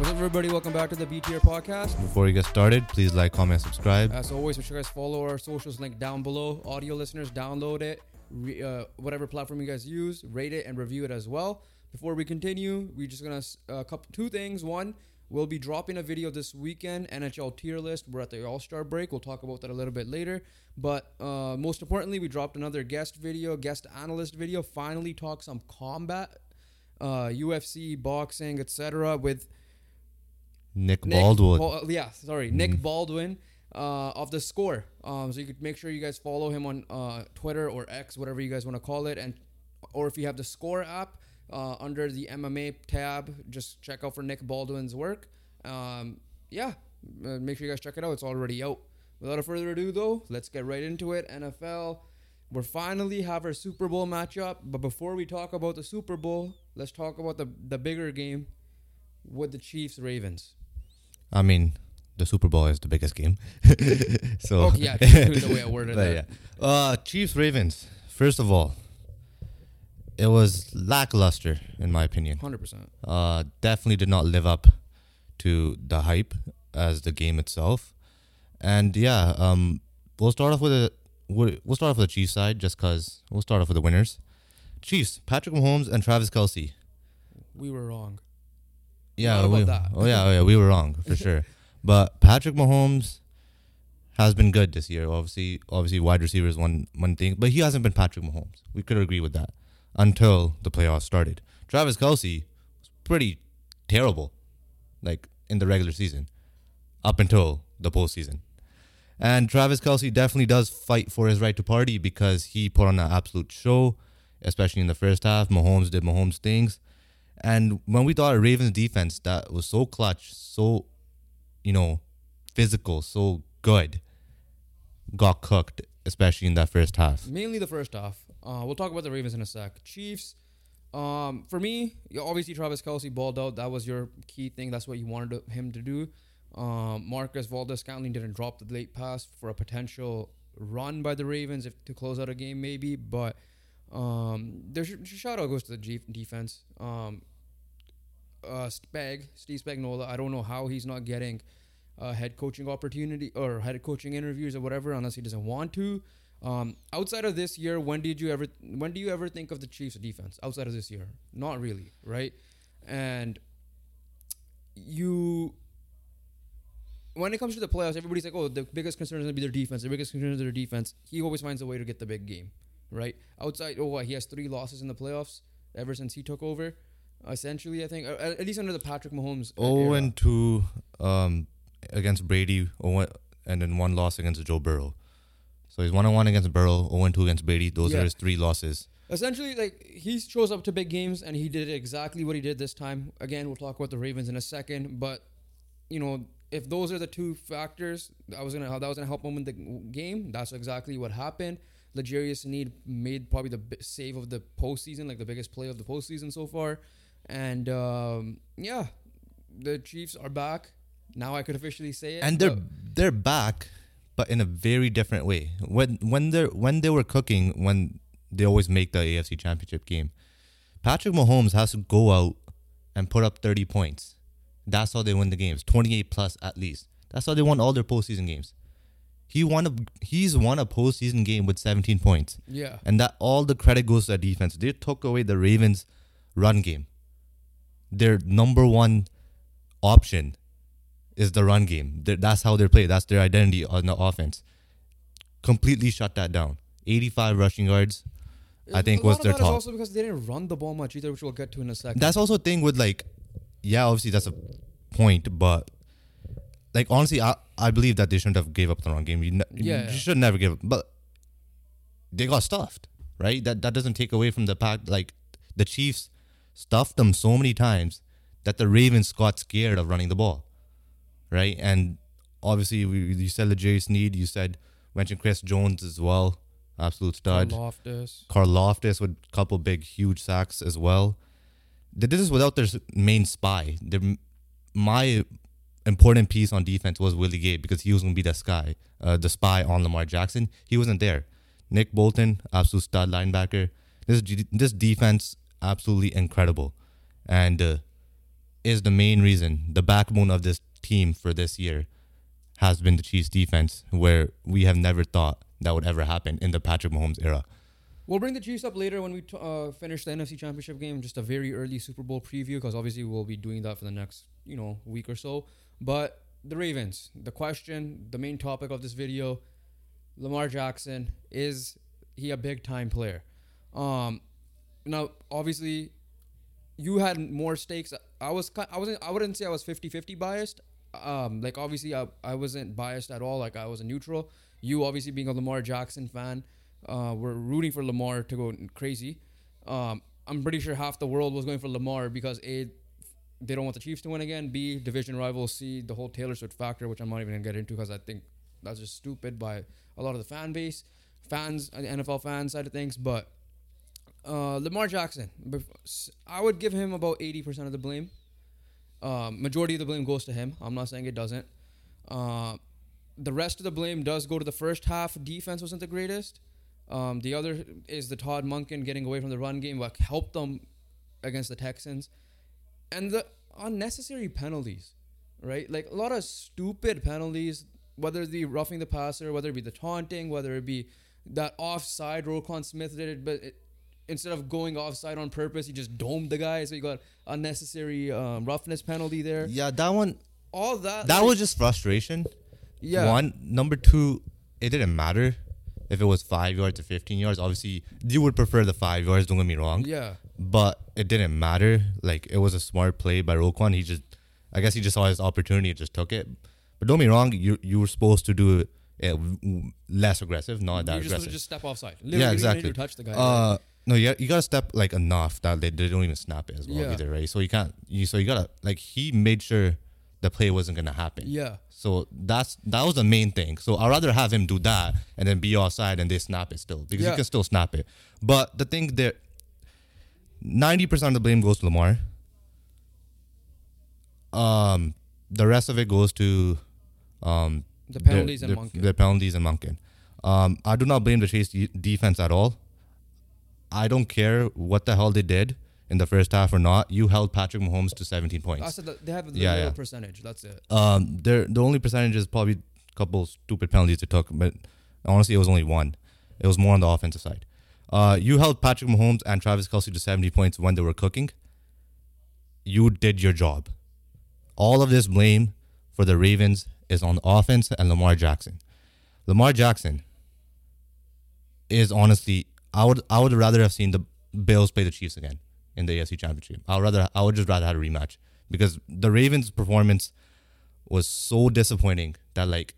What's up, everybody? Welcome back to the BTR podcast. Before we get started, please like, comment, subscribe. As always, make sure you guys follow our socials link down below. Audio listeners, download it, re, uh, whatever platform you guys use, rate it and review it as well. Before we continue, we're just gonna uh, couple two things. One, we'll be dropping a video this weekend NHL tier list. We're at the All Star break. We'll talk about that a little bit later. But uh, most importantly, we dropped another guest video, guest analyst video. Finally, talk some combat, uh, UFC, boxing, etc. with Nick, Nick Baldwin. Bal- yeah, sorry, Nick Baldwin uh, of the Score. Um, so you could make sure you guys follow him on uh, Twitter or X, whatever you guys want to call it, and or if you have the Score app uh, under the MMA tab, just check out for Nick Baldwin's work. Um, yeah, uh, make sure you guys check it out. It's already out. Without further ado, though, let's get right into it. NFL. We're finally have our Super Bowl matchup, but before we talk about the Super Bowl, let's talk about the the bigger game with the Chiefs Ravens. I mean, the Super Bowl is the biggest game. so Okay, yeah, the way I worded but that. yeah. Uh, Chiefs Ravens. First of all, it was lackluster in my opinion. Hundred percent. Uh, definitely did not live up to the hype as the game itself. And yeah, um, we'll start off with a we'll we'll start off with the Chiefs side just cause we'll start off with the winners. Chiefs, Patrick Mahomes and Travis Kelce. We were wrong. Yeah, we, oh yeah, oh yeah, we were wrong for sure. But Patrick Mahomes has been good this year. Obviously, obviously, wide receiver is one one thing, but he hasn't been Patrick Mahomes. We could agree with that until the playoffs started. Travis Kelce was pretty terrible, like in the regular season, up until the postseason. And Travis Kelce definitely does fight for his right to party because he put on an absolute show, especially in the first half. Mahomes did Mahomes things. And when we thought a Ravens defense that was so clutch, so, you know, physical, so good, got cooked, especially in that first half. Mainly the first half. Uh, we'll talk about the Ravens in a sec. Chiefs. Um, for me, obviously Travis Kelce balled out. That was your key thing. That's what you wanted him to do. Um, Marquez Valdes-Scantling didn't drop the late pass for a potential run by the Ravens if to close out a game maybe, but um, there's shout out goes to the Chief defense. Um, uh, Spag, Steve Spagnuolo. I don't know how he's not getting uh, head coaching opportunity or head coaching interviews or whatever, unless he doesn't want to. Um, outside of this year, when did you ever when do you ever think of the Chiefs defense outside of this year? Not really, right? And you when it comes to the playoffs, everybody's like, "Oh, the biggest concern is going to be their defense. The biggest concern is their defense." He always finds a way to get the big game, right? Outside, oh, what, he has three losses in the playoffs ever since he took over. Essentially, I think at least under the Patrick Mahomes. Oh, and two um, against Brady, oh, and then one loss against Joe Burrow. So he's one on one against Burrow, 0 and 2 against Brady. Those Yeah. are his three losses. essentially like he shows up to big games and he did exactly what he did this time again we'll talk about the ravens in a second but you know if those are the two factors i was gonna that was gonna help him win the game that's exactly what happened L'Jarius Sneed made probably the save of the postseason, like the biggest play of the postseason so far. And um, yeah, the Chiefs are back. Now I could officially say it. and they're they're back, but in a very different way. When when they're when they were cooking, when they always make the AFC Championship game, Patrick Mahomes has to go out and put up thirty points. That's how they win the games, twenty eight plus at least. That's how they won all their postseason games. He won a he's won a postseason game with seventeen points, yeah. and that all the credit goes to the defense. They took away the Ravens' run game. Their number one option is the run game. That's how they play. That's their identity on the offense. Completely shut that down. 85 rushing yards. I think a was their top. also because they didn't run the ball much either, which we'll get to in a second. That's also a thing with like, yeah, obviously that's a point, but like honestly, I, I believe that they shouldn't have gave up the wrong game. You, ne- Yeah, you yeah. should never give up, but they got stuffed, right? That that doesn't take away from the fact like the Chiefs stuffed them so many times that the Ravens got scared of running the ball, right? And obviously, we, you said the L'Jarius Sneed, you said mentioned Chris Jones as well, absolute stud. Loftus. Karlaftis with a couple big, huge sacks as well. They did this without their main spy. Their, my important piece on defense was Willie Gay because he was going to be the spy, uh, the spy on Lamar Jackson. He wasn't there. Nick Bolton, absolute stud linebacker. This this defense, absolutely incredible, and uh, is the main reason, the backbone of this team for this year has been the Chiefs defense, where we have never thought that would ever happen in the Patrick Mahomes era. We'll bring the Chiefs up later when we t- uh, finish the NFC Championship game. Just a very early Super Bowl preview because obviously we'll be doing that for the next you know week or so. But the Ravens, the question, the main topic of this video, Lamar Jackson is he a big time player? Um, now obviously you had more stakes. I was I wasn't I wouldn't say I was 50-50 biased. Um, like obviously I, I wasn't biased at all. Like I was a neutral. You obviously being a Lamar Jackson fan, uh, were rooting for Lamar to go crazy. Um, I'm pretty sure half the world was going for Lamar because a they don't want the Chiefs to win again. B division rivals. C the whole Taylor Swift factor, which I'm not even gonna get into because I think that's just stupid by a lot of the fan base, fans, uh, NFL fans side of things. But uh, Lamar Jackson, I would give him about 80% of the blame. Um, majority of the blame goes to him. I'm not saying it doesn't. Uh, the rest of the blame does go to the first half. Defense wasn't the greatest. Um, the other is the Todd Monken getting away from the run game, like helped them against the Texans, and the unnecessary penalties, right? Like a lot of stupid penalties, whether it be roughing the passer, whether it be the taunting, whether it be that offside. Roquan Smith did it, but it, instead of going offside on purpose, he just domed the guy, so you got unnecessary um, roughness penalty there. Yeah, that one. All that. That like, was just frustration. yeah. One, number two, it didn't matter if it was five yards or fifteen yards. Obviously, you would prefer the five yards. Don't get me wrong. Yeah but it didn't matter. Like it was a smart play by Roquan. He just, I guess he just saw his opportunity and just took it. But don't be wrong. You you were supposed to do it less aggressive, not that You're just aggressive. Just step offside. Literally, yeah, exactly. You touch the guy. Uh, no, yeah, you gotta step like enough that they, they don't even snap it as well yeah. either, right? So you can't. You so you gotta like he made sure the play wasn't gonna happen. Yeah. So that's that was the main thing. So I'd rather have him do that and then be offside and they snap it still because yeah. you can still snap it. But the thing that 90% of the blame goes to Lamar. Um, the rest of it goes to um, the penalties and Monken. The penalties and Monken. Um, I do not blame the Chase defense at all. I don't care what the hell they did in the first half or not. You held Patrick Mahomes to 17 points. I said they have a yeah, yeah. percentage. That's it. Um, the only percentage is probably a couple stupid penalties they took, but honestly, it was only one. It was more on the offensive side. Uh, you held Patrick Mahomes and Travis Kelce to 70 points when they were cooking. You did your job. All of this blame for the Ravens is on offense and Lamar Jackson. Lamar Jackson is honestly, I would I would rather have seen the Bills play the Chiefs again in the AFC Championship. I would rather I would just rather have a rematch because the Ravens' performance was so disappointing that like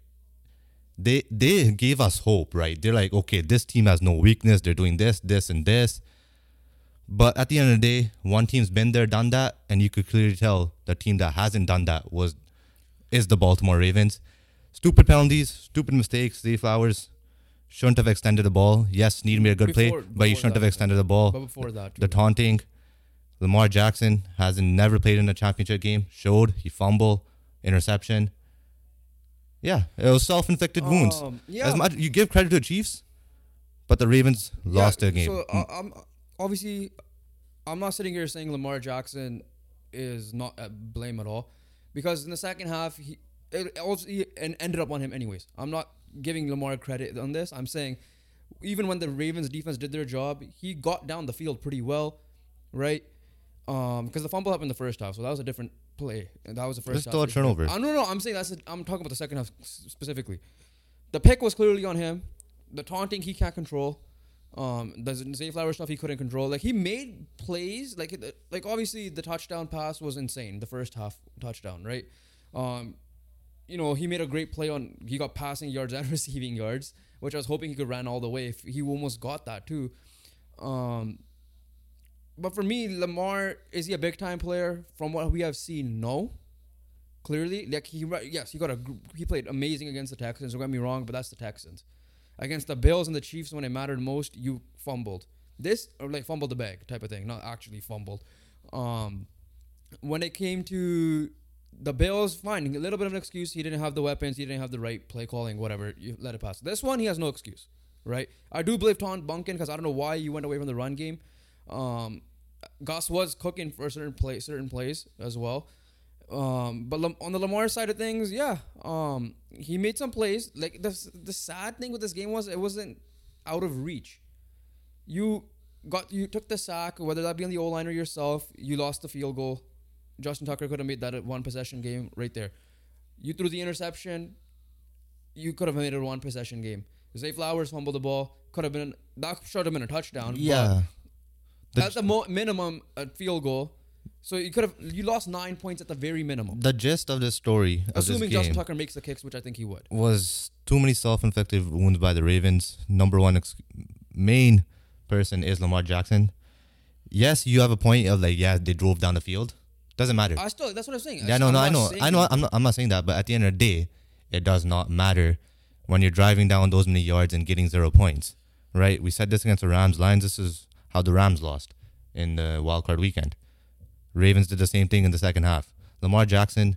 they they gave us hope, right? They're like, okay, this team has no weakness. They're doing this, this, and this. But at the end of the day, one team's been there, done that, and you could clearly tell the team that hasn't done that was is the Baltimore Ravens. Stupid penalties, stupid mistakes. Zay Flowers shouldn't have extended the ball. Yes, Need to made a good play, Before- but you shouldn't have extended the ball But before that, the taunting. Lamar Jackson hasn't never played in a championship game. Showed he fumble, interception. Yeah, it was self-inflicted wounds. Um, yeah. As much you give credit to the Chiefs, but the Ravens lost their game. Mm. So uh, I'm obviously, I'm not sitting here saying Lamar Jackson is not at blame at all, because in the second half he it also and ended up on him anyways. I'm not giving Lamar credit on this. I'm saying even when the Ravens defense did their job, he got down the field pretty well, right? Um, because the fumble happened in the first half, so that was a different play. And that was the first. Half. still a turnover. Uh, no, no, I'm saying that's. I'm talking about the second half specifically. The pick was clearly on him. The taunting he can't control. Um, the Zay Flower stuff he couldn't control. Like he made plays. Like it- like obviously the touchdown pass was insane. The first half touchdown, right? Um, you know he made a great play on. He got passing yards and receiving yards, which I was hoping he could run all the way. If he almost got that too. Um, but for me, Lamar is he a big time player? From what we have seen, no. Clearly, like he yes, he got a he played amazing against the Texans. Don't get me wrong, but that's the Texans. Against the Bills and the Chiefs, when it mattered most, you fumbled. This or like fumbled the bag type of thing, not actually fumbled. Um, when it came to the Bills, fine, a little bit of an excuse. He didn't have the weapons. He didn't have the right play calling. Whatever, you let it pass. This one, he has no excuse, right? I do believe Todd Monken because I don't know why you went away from the run game. Um, Gus was cooking for a certain play, certain plays as well. Um, but on the Lamar side of things, yeah, um, he made some plays. Like the the sad thing with this game was it wasn't out of reach. You got you took the sack, whether that be on the O line or yourself. You lost the field goal. Justin Tucker could have made that one possession game right there. You threw the interception. You could have made it a one possession game. Zay Flowers fumbled the ball. Could have been that should have been a touchdown. Yeah. The- at the mo- minimum, a field goal. So you could have you lost nine points at the very minimum. The gist of this story of Assuming this Justin Tucker makes the kicks, which I think he would. was too many self-inflicted wounds by the Ravens. Number one ex- main person is Lamar Jackson. Yes, you have a point of like, yeah, they drove down the field. Doesn't matter. I still that's what I'm saying. Yeah, no, I'm no, I know, I know. I'm not, I'm not saying that, but at the end of the day, it does not matter when you're driving down those many yards and getting zero points, right? We said this against the Rams. Lions. This is how the Rams lost in the wild card weekend. Ravens did the same thing in the second half. Lamar Jackson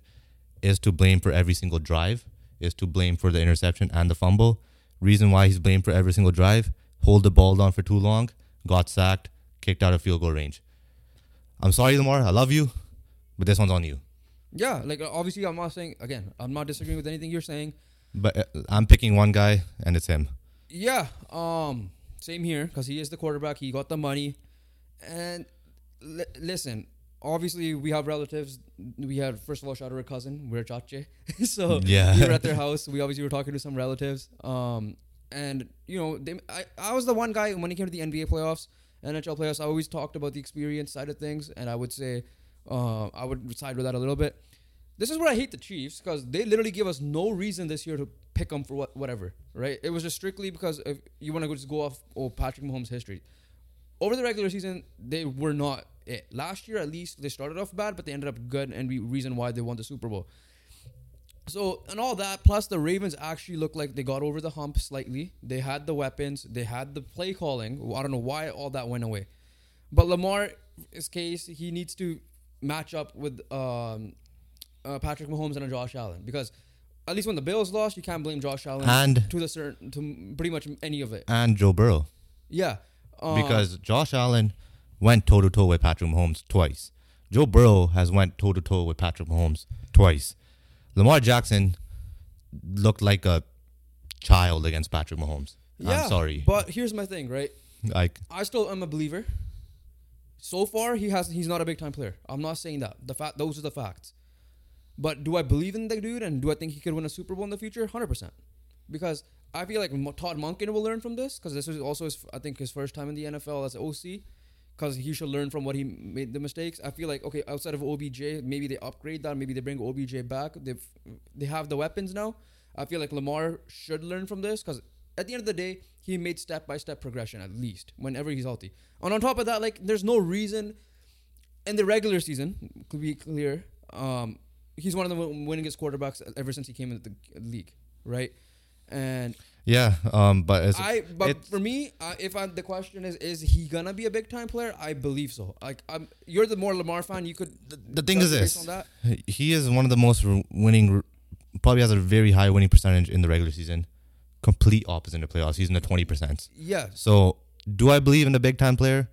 is to blame for every single drive. Is to blame for the interception and the fumble. Reason why he's blamed for every single drive: hold the ball down for too long, got sacked, kicked out of field goal range. I'm sorry, Lamar. I love you, but this one's on you. Yeah, like obviously, I'm not saying again. I'm not disagreeing with anything you're saying. But uh, I'm picking one guy, and it's him. Yeah, um, same here because he is the quarterback. He got the money, and li- listen. Obviously, we have relatives. We had first of all, shout out our cousin. We're chache, so Yeah. we were at their house. We obviously were talking to some relatives. Um, and you know, they, I I was the one guy when it came to the NBA playoffs, NHL playoffs. I always talked about the experience side of things, and I would say, uh, I would side with that a little bit. This is where I hate the Chiefs because they literally give us no reason this year to pick them for what, whatever, right? It was just strictly because if you want to just go off oh Patrick Mahomes' history. Over the regular season, they were not it. Last year, at least, they started off bad, but they ended up good, and reason why they won the Super Bowl. So and all that, plus the Ravens actually looked like they got over the hump slightly. They had the weapons, they had the play calling. I don't know why all that went away, but Lamar's case, he needs to match up with um, uh, Patrick Mahomes and a Josh Allen because at least when the Bills lost, you can't blame Josh Allen And- to the certain to pretty much any of it. And Joe Burrow, Yeah, um, because Josh Allen went toe to toe with Patrick Mahomes twice. Joe Burrow has went toe to toe with Patrick Mahomes twice. Lamar Jackson looked like a child against Patrick Mahomes. yeah, I'm sorry. but here's my thing, right? Like I still am a believer. So far, he has he's not a big time player. I'm not saying that. The fact those are the facts. But do I believe in the dude and do I think he could win a Super Bowl in the future? Hundred percent. Because I feel like Todd Monken will learn from this because this is also his I think his first time in the NFL as OC. Because he should learn from what he made the mistakes. I feel like okay, outside of OBJ, maybe they upgrade that. Maybe they bring OBJ back. They they have the weapons now. I feel like Lamar should learn from this because at the end of the day, he made step by step progression at least whenever he's healthy. And on top of that, like there's no reason in the regular season, to be clear, um, he's one of the winningest quarterbacks ever since he came into the league, right? And yeah, um, but it's, I, but for me, uh, if I, the question is, is he gonna be a big time player? I believe so. Like, I'm, you're the more Lamar fan. You could. the thing is this: on that. he is one of the most winning, probably has a very high winning percentage in the regular season. Complete opposite in the playoffs. He's in the twenty percent. Yeah, So, do I believe in a big time player?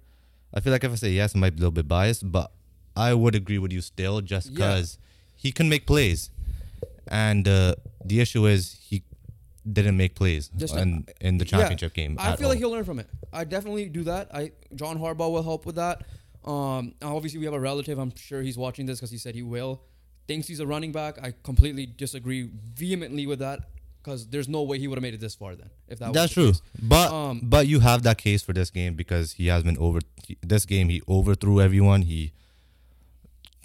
I feel like if I say yes, I might be a little bit biased, but I would agree with you still, just Yeah. He can make plays, and uh, the issue is he didn't make plays Just, in, in the yeah, championship game. I feel like he'll learn from it. I definitely do that. I John Harbaugh will help with that. Um, obviously we have a relative. I'm sure he's watching this because he said he will. Thinks he's a running back. I completely disagree vehemently with that because there's no way he would have made it this far then. If that That's true, case. but Um, but you have that case for this game because he has been over. This game he overthrew everyone. He,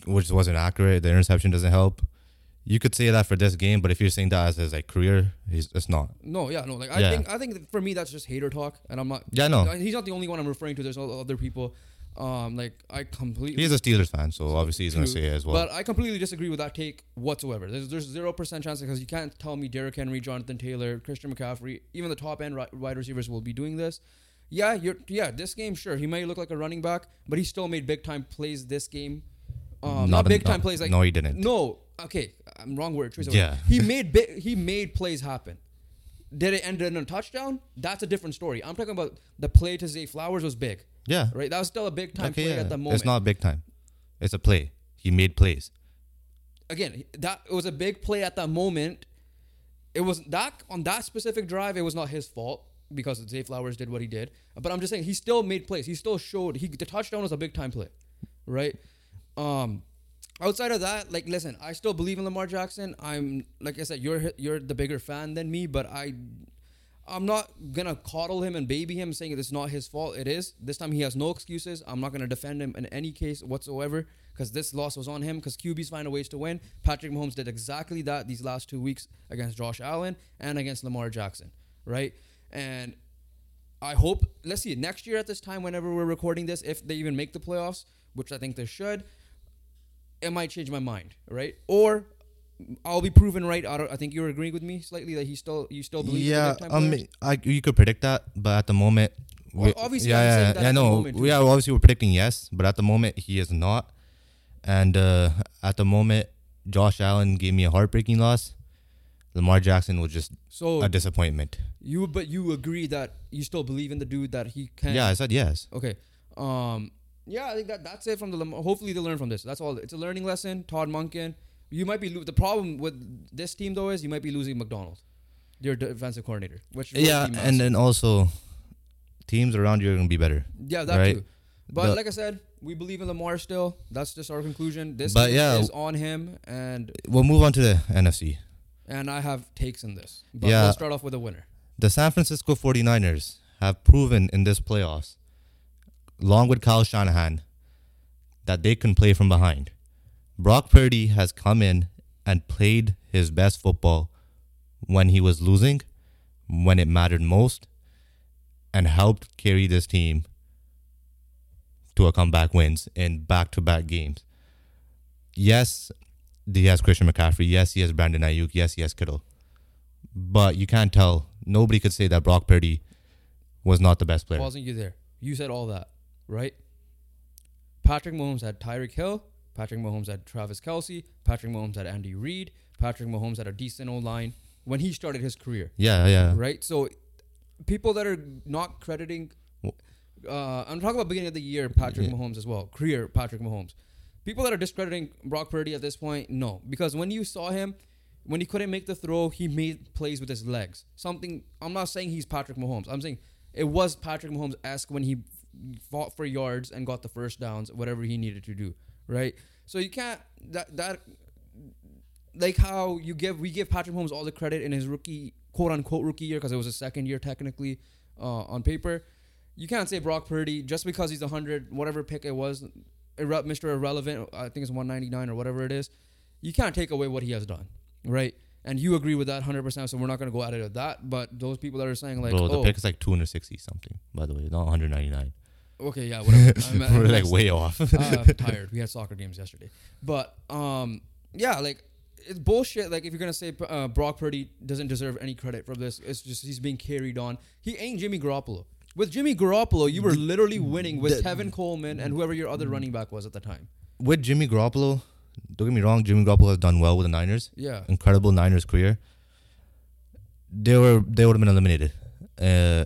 which wasn't accurate. The interception doesn't help. You could say that for this game, but if you're saying that as his like career, he's it's not. No, yeah, no. Like I Yeah. think I think for me that's just hater talk, and I'm not. Yeah, no. He's not the only one I'm referring to. There's other people. Um, like I completely. He's a Steelers fan, so obviously he's gonna True. say it as well. But I completely disagree with that take whatsoever. There's there's zero percent chance because you can't tell me Derrick Henry, Jonathan Taylor, Christian McCaffrey, even the top end ri- wide receivers will be doing this. Yeah, you're yeah. This game, sure, he may look like a running back, but he still made big time plays this game. Um, not, big time plays like no, he didn't. No, okay, I'm wrong word. Choice Yeah. word. he made big, he made plays happen. Did it end in a touchdown? That's a different story. I'm talking about the play to Zay Flowers was big, yeah, right? That was still a big time okay, play yeah. at the moment. It's not big time. It's a play. He made plays. again, that it was a big play at that moment. It was that on that specific drive. It was not his fault because Zay Flowers did what he did. But I'm just saying he still made plays. He still showed he the touchdown was a big time play, right? Um, outside of that, like listen, I still believe in Lamar Jackson. I'm like I said, you're you're the bigger fan than me, but I. I'm not gonna coddle him and baby him, saying it's not his fault. It is. This time he has no excuses. I'm not gonna defend him in any case whatsoever because this loss was on him. Because QBs find a ways to win. Patrick Mahomes did exactly that these last two weeks against Josh Allen and against Lamar Jackson, right? And I hope let's see next year at this time, whenever we're recording this, if they even make the playoffs, which I think they should, it might change my mind, right? Or I'll be proven right. I, I think you're agreeing with me slightly that he still you still believe. Yeah, in the I you could predict that, but at the moment, Well, we- obviously yeah, yeah, yeah, no, yeah, obviously we're predicting yes, but at the moment he is not, and uh, at the moment, Josh Allen gave me a heartbreaking loss. Lamar Jackson was just so a disappointment. you but you agree that you still believe in the dude that he can. Yeah, I said yes. Okay. Um. Yeah, I think that that's it from the. Hopefully they learn from this. That's all. It's a learning lesson. Todd Monken. You might be lo- the problem with this team though is you might be losing Macdonald, your defensive coordinator. Which Yeah, and then also, teams around you are gonna be better. Yeah, that Right. too. But The- like I said, we believe in Lamar still. That's just our conclusion. This But yeah. is on him, and We'll move on to the NFC. and I have takes in this. But Yeah. we'll start off with a winner. The San Francisco 49ers have proven in this playoffs, along with Kyle Shanahan, that they can play from behind. Brock Purdy has come in and played his best football when he was losing, when it mattered most, and helped carry this team to a comeback wins in back to back games. Yes, he has Christian McCaffrey. Yes, he has Brandon Aiyuk. Yes, he has Kittle. But you can't tell. Nobody could say that Brock Purdy was not the best player. Wasn't you there? You said all that, right? Patrick Mahomes had Tyreek Hill. Patrick Mahomes had Travis Kelce. Patrick Mahomes had Andy Reid. Patrick Mahomes had a decent O line when he started his career, Yeah, yeah. right? So people that are not crediting, uh, I'm talking about beginning of the year Patrick Yeah. Mahomes as well, career Patrick Mahomes. People that are discrediting Brock Purdy at this point, no, because when you saw him, when he couldn't make the throw, he made plays with his legs. Something I'm not saying he's Patrick Mahomes. I'm saying it was Patrick Mahomes esque when he fought for yards and got the first downs, whatever he needed to do, right? So you can't that that like how you give we give Patrick Holmes all the credit in his rookie quote unquote rookie year because it was his second year technically uh, on paper. You can't say Brock Purdy just because he's a hundred whatever pick it was, Mr. Irrelevant. I think it's one ninety nine or whatever it is. You can't take away what he has done, right? And you agree with that hundred percent. So we're not going to go at it at that. But those people that are saying like, Bro, the oh, pick is like 260 something, by the way, not 199. okay, yeah, whatever. I'm, We're I'm like way off. uh, tired. We had soccer games yesterday, but um, yeah, like it's bullshit. Like if you're gonna say uh, Brock Purdy doesn't deserve any credit for this, it's just he's being carried on. He ain't Jimmy Garoppolo. With Jimmy Garoppolo, you were literally winning with the- Tevin Coleman and whoever your other running back was at the time. With Jimmy Garoppolo, don't get me wrong, Jimmy Garoppolo has done well with the Niners. Yeah, Incredible Niners career. They were they would have been eliminated. Uh,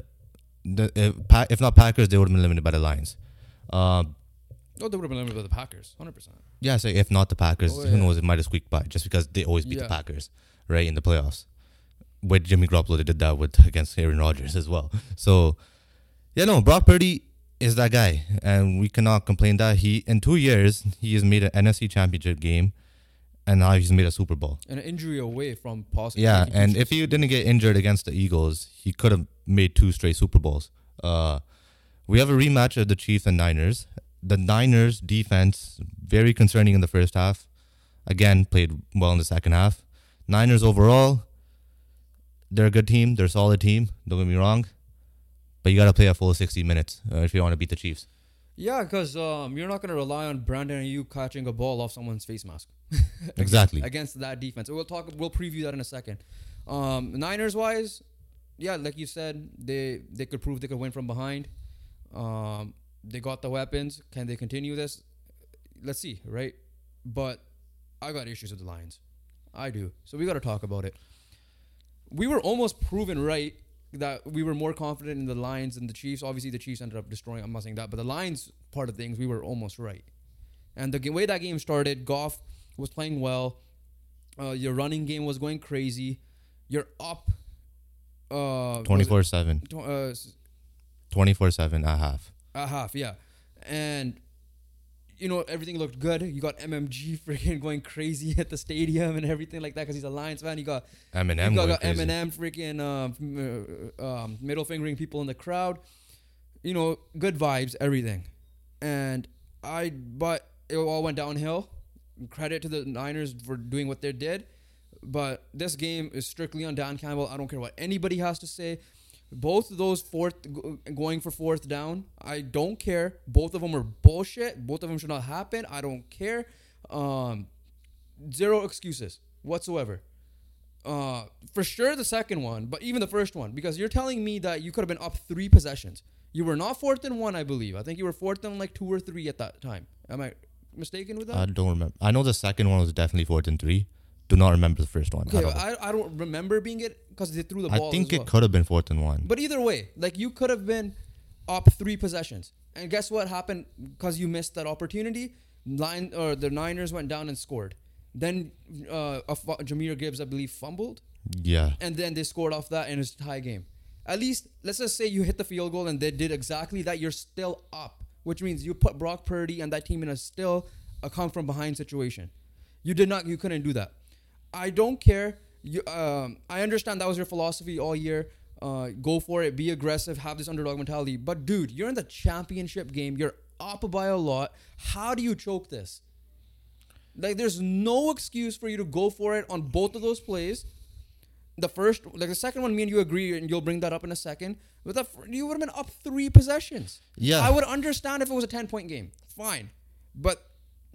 the, if, Pa- if not Packers, they would have been eliminated by the Lions. Um, oh, they would have been limited by the Packers, hundred percent. Yeah, so if not the Packers, Oh, who knows? It might have squeaked by just because they always beat Yeah. the Packers, right, in the playoffs. With Jimmy Garoppolo, they did that with against Aaron Rodgers as well. So, yeah, no, Brock Purdy is that guy, and we cannot complain that he in two years he has made an NFC Championship game, and now he's made a Super Bowl. An injury away from possibly. Yeah, and if he didn't get injured against the Eagles, he could have made two straight Super Bowls. Uh, we have a rematch of the Chiefs and Niners. The Niners defense very concerning in the first half. Again, played well in the second half. Niners overall, they're a good team. They're a solid team. Don't get me wrong, but you got to play a full sixty minutes uh, if you want to beat the Chiefs. Yeah, because um, you're not gonna rely on Brandon Aiyuk catching a ball off someone's face mask. Exactly. against that defense. We'll talk. We'll preview that in a second. Um, Niners wise, yeah, like you said, they they could prove they could win from behind. Um, they got the weapons. Can they continue this? Let's see, right? But I got issues with the Lions. I do. So we got to talk about it. We were almost proven right that we were more confident in the Lions than the Chiefs. Obviously, the Chiefs ended up destroying. I'm not saying that, but the Lions part of things, we were almost right. And the way that game started, Goff was playing well. Uh, your running game was going crazy. You're up. Uh, was it 24 7. tw- uh, s- 24 7 at half. a half, yeah. And you know everything looked good. You got Eminem freaking going crazy at the stadium and everything like that because he's a Lions fan. You got Eminem. you got, got. Eminem freaking um, uh, um, middle fingering people in the crowd. You know, good vibes, everything. And I, but it all went downhill. Credit to the Niners for doing what they did. But this game is strictly on Dan Campbell. I don't care what anybody has to say. Both of those fourth going for fourth down, I don't care. Both of them are bullshit. Both of them should not happen. I don't care. Um, zero excuses whatsoever. Uh, for sure the second one, but even the first one, because you're telling me that you could have been up three possessions. You were not fourth and one, I believe. I think you were fourth and like two or three at that time. Am I mistaken with that? I don't remember. I know the second one was definitely fourth and three. Do not remember the first one. okay. I, I don't remember being it because they threw the I ball. I think it well. could have been fourth and one. But either way, like you could have been up three possessions, and guess what happened? Because you missed that opportunity, line or the Niners went down and scored. Then uh, fu- Jahmyr Gibbs, I believe, fumbled. yeah. and then they scored off that and it's a tie game. At least let's just say you hit the field goal and they did exactly that. You're still up, which means you put Brock Purdy and that team in a still a come from behind situation. You did not. You couldn't do that. I don't care. You, um, I understand that was your philosophy all year. Uh, go for it. Be aggressive. Have this underdog mentality. But dude, you're in the championship game. You're up by a lot. How do you choke this? Like, there's no excuse for you to go for it on both of those plays the first, like the second one, me and you agree, and you'll bring that up in a second. But the, you would have been up three possessions. Yeah. I would understand if it was a ten point game, fine, but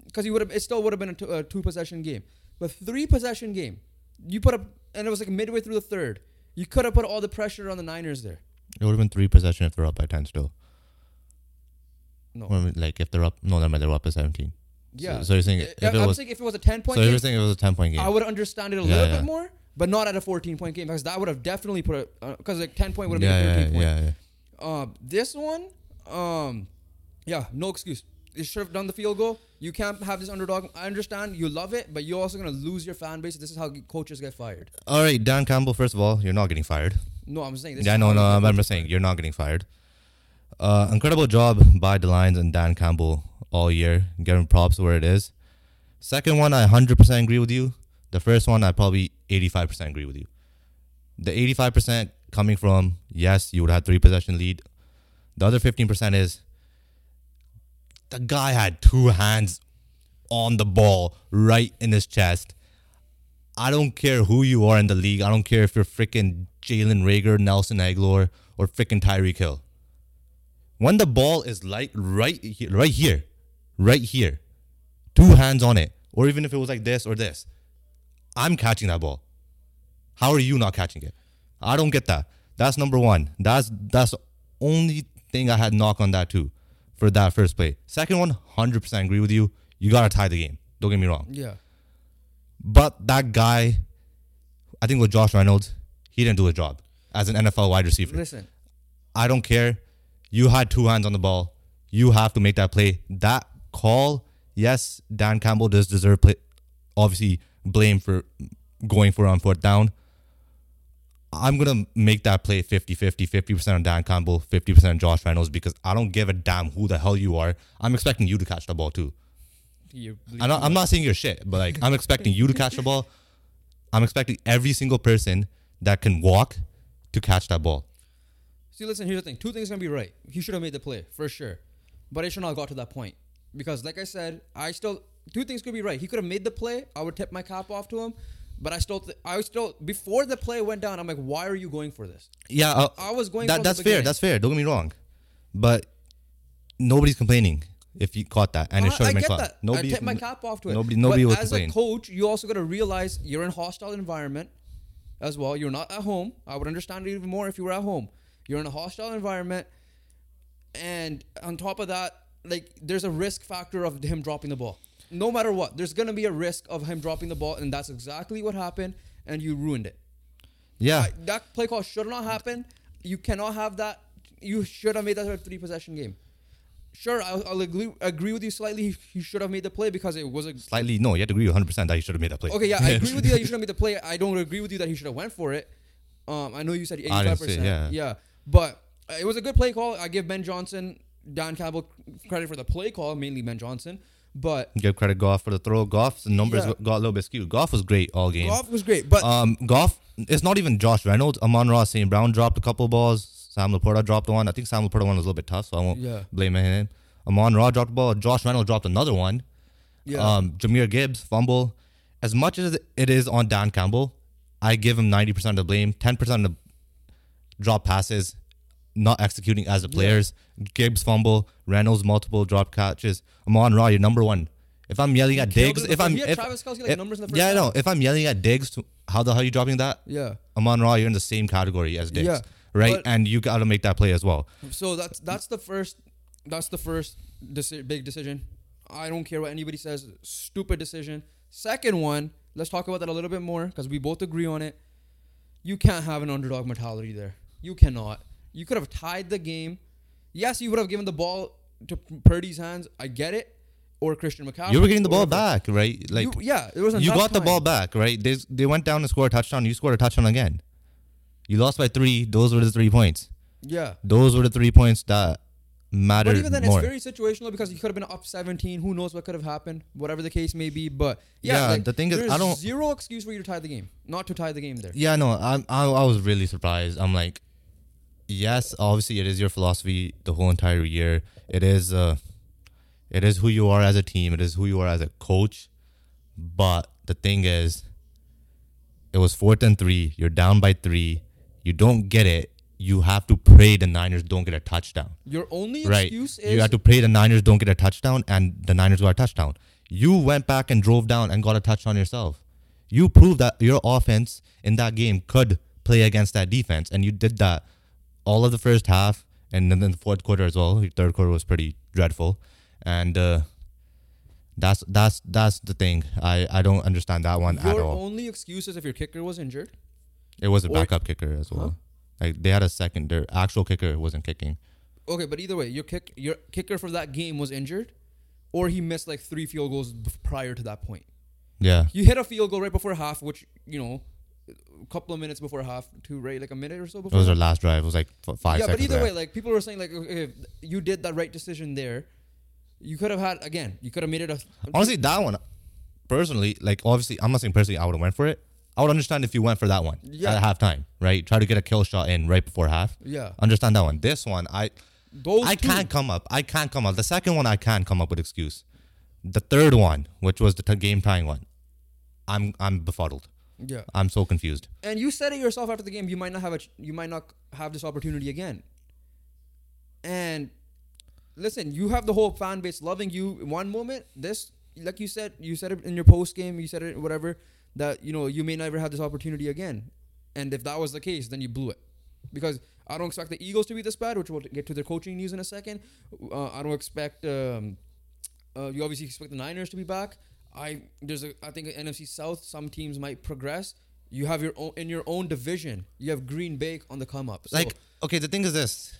because you would have, it still would have been a two, a two possession game. But three possession game, you put up, and it was like midway through the third. You could have put all the pressure on the Niners there. It would have been three possession if they're up by 10 still. No, Or, like if they're up, no, never mind, they're up by 17. yeah. so you're saying I- if it I'm was- saying if it was a ten point So game, you're saying it was a 10 point game. I would understand it a Yeah, little yeah. bit more, but not at a fourteen point game because that would have definitely put it because like ten point would have yeah, been a yeah, thirteen point. yeah, yeah. Uh, this one, um, yeah, no excuse. You should have done the field goal. You can't have this underdog. I understand you love it, but you're also gonna lose your fan base. This is how coaches get fired. All right, Dan Campbell, first of all, you're not getting fired. No, I'm saying this. Yeah, no, no, I'm, I'm saying you're not getting fired. Uh, incredible job by the Lions and Dan Campbell all year, giving props where it is. Second one, I 100% agree with you. The first one, I probably 85% agree with you. The 85% coming from, yes, you would have three possession lead. The other 15% is the guy had two hands on the ball right in his chest. I don't care who you are in the league. I don't care if you're freaking Jalen Reagor, Nelson Agholor, or freaking Tyreek Hill. When the ball is like right here, right here, right here, two hands on it, or even if it was like this or this, I'm catching that ball. How are you not catching it? I don't get that. That's number one. That's that's only thing I had knock on that too, for that first play. Second one, hundred percent agree with you. You gotta tie the game. Don't get me wrong. Yeah, But that guy, I think with Josh Reynolds, he didn't do his job as an NFL wide receiver. listen. I don't care. You had two hands on the ball. You have to make that play. That call, yes, Dan Campbell does deserve play. Obviously, blame for going for it on fourth down. I'm going to make that play 50 50, 50% on Dan Campbell, 50% on Josh Reynolds because I don't give a damn who the hell you are. I'm expecting you to catch the ball too. I'm not, I'm not saying you're shit, but like I'm expecting you to catch the ball. I'm expecting every single person that can walk to catch that ball. See, listen. Here's the thing. Two things gonna be right. He should have made the play for sure, but it should not have got to that point because, like I said, I still two things could be right. He could have made the play. I would tip my cap off to him, but I still, th- I was still before the play went down. I'm like, why are you going for this? Yeah, uh, I was going. that, that's fair. That's fair. Don't get me wrong, but nobody's complaining if you caught that, and it should have been caught. that. Nobody, I tip my cap off to it. Nobody, nobody but will as a coach, you also got to realize you're in hostile environment as well. You're not at home. I would understand it even more if you were at home. You're in a hostile environment, and on top of that, like there's a risk factor of him dropping the ball. No matter what, there's gonna be a risk of him dropping the ball, and that's exactly what happened. And you ruined it. yeah, that play call should not happen. You cannot have that. You should have made that a three possession game. sure, I'll, I'll agree, agree with you slightly. He should have made the play because it was a Slightly, no, you have to agree 100 percent that he should have made that play. Okay, yeah, I agree with you that you should have made the play. I don't agree with you that he should have went for it. Um, I know you said didn't say- percent. yeah. yeah, but it was a good play call. I give Ben Johnson, Dan Campbell credit for the play call, mainly Ben Johnson. But Give credit Goff for the throw. Goff's numbers Yeah. got a little bit skewed. Goff was great all game. Goff was great. But Um, Goff, it's not even Josh Reynolds. Amon Ross, St. Brown dropped a couple balls. Sam LaPorta dropped one. I think Sam LaPorta one was a little bit tough, so I won't Yeah. blame him. Amon Ross dropped a ball. Josh Reynolds dropped another one. yeah, Um, Jahmyr Gibbs fumble. As much as it is on Dan Campbell, I give him ninety percent of the blame. Ten percent of the drop passes, not executing as the players. Gibbs fumble. Reynolds multiple drop catches. Amon Ra, your number one. If I'm yelling at Diggs, if I'm if, Travis Kelce, like, if- numbers in the first yeah, I know. If I'm yelling at Diggs, to, how the hell are you dropping that? yeah. Amon Ra, you're in the same category as Diggs, Yeah, right? and you got to make that play as well. So that's that's the first that's the first deci- big decision. I don't care what anybody says. Stupid decision. Second one, let's talk about that a little bit more because we both agree on it. You can't have an underdog mentality there. You cannot. You could have tied the game. Yes, you would have given the ball to Purdy's hands. I get it. Or Christian McCaffrey. You were getting the ball back, right? Like You- yeah, there was you got the ball back, right? They they went down and scored a touchdown. You scored a touchdown again. You lost by three. Those were the three points. Yeah. Those were the three points that mattered But even then, more. it's very situational because you could have been up 17. Who knows what could have happened? Whatever the case may be. But yeah, Yeah, like, the thing is, I don't- zero excuse for you to tie the game, not to tie the game there. yeah, no, I, I I was really surprised. I'm like, yes, obviously it is your philosophy the whole entire year. It is uh, it is who you are as a team. It is who you are as a coach. But the thing is, it was fourth and three. You're down by three. You don't get it. You have to pray the Niners don't get a touchdown. Your only Right. excuse is You have to pray the Niners don't get a touchdown, and the Niners got a touchdown. You went back and drove down and got a touchdown yourself. You proved that your offense in that game could play against that defense, and you did that all of the first half, and then the fourth quarter as well. Your third quarter was pretty dreadful, and uh, that's that's that's the thing. I I don't understand that one at your all. only excuse is if your kicker was injured. It was a or- backup kicker as well. Like they had a second. Their actual kicker wasn't kicking. Okay, but either way, your kick your kicker for that game was injured, or he missed like three field goals prior to that point. Yeah. You hit a field goal right before half, which you know, a couple of minutes before half, too, right? Like a minute or so before. It was our last drive. It was like f- five yeah, but either way, like people were saying, like okay, if you did that right decision there. You could have had again. You could have made it a. Honestly, that one, personally, like obviously, I'm not saying personally I would have went for it. I would understand if you went for that one Yeah. at halftime, right? Try to get a kill shot in right before half. Yeah. Understand that one. This one, I Those I two, can't come up. I can't come up. The second one, I can't come up with excuse. The third one, which was the t- game tying one, I'm I'm befuddled. Yeah. I'm so confused. And you said it yourself after the game. You might not have a. You might not have this opportunity again. And listen, you have the whole fan base loving you. One moment, this, like you said, you said it in your post game. You said it whatever that you know you may never have this opportunity again. And if that was the case, then you blew it, because I don't expect the Eagles to be this bad, which we'll get to their coaching news in a second. Uh, I don't expect. Um, uh, you obviously expect the Niners to be back. I there's a I think NFC South some teams might progress. You have your own in your own division. You have Green Bay on the come up. So, Like, okay, the thing is this: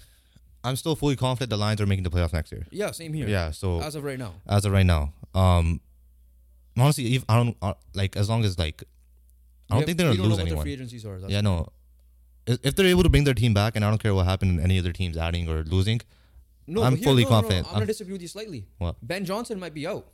I'm still fully confident the Lions are making the playoffs next year. yeah, same here. Yeah. So as of right now. as of right now. Um, honestly, if I don't uh, like as long as like, I don't We think they're gonna lose know what anyone. free agencies are. Yeah, no. If they're able to bring their team back, and I don't care what happened in any other teams adding or losing, No, I'm here- fully no, no, no, confident. I'm gonna disagree with you slightly. What? Ben Johnson might be out.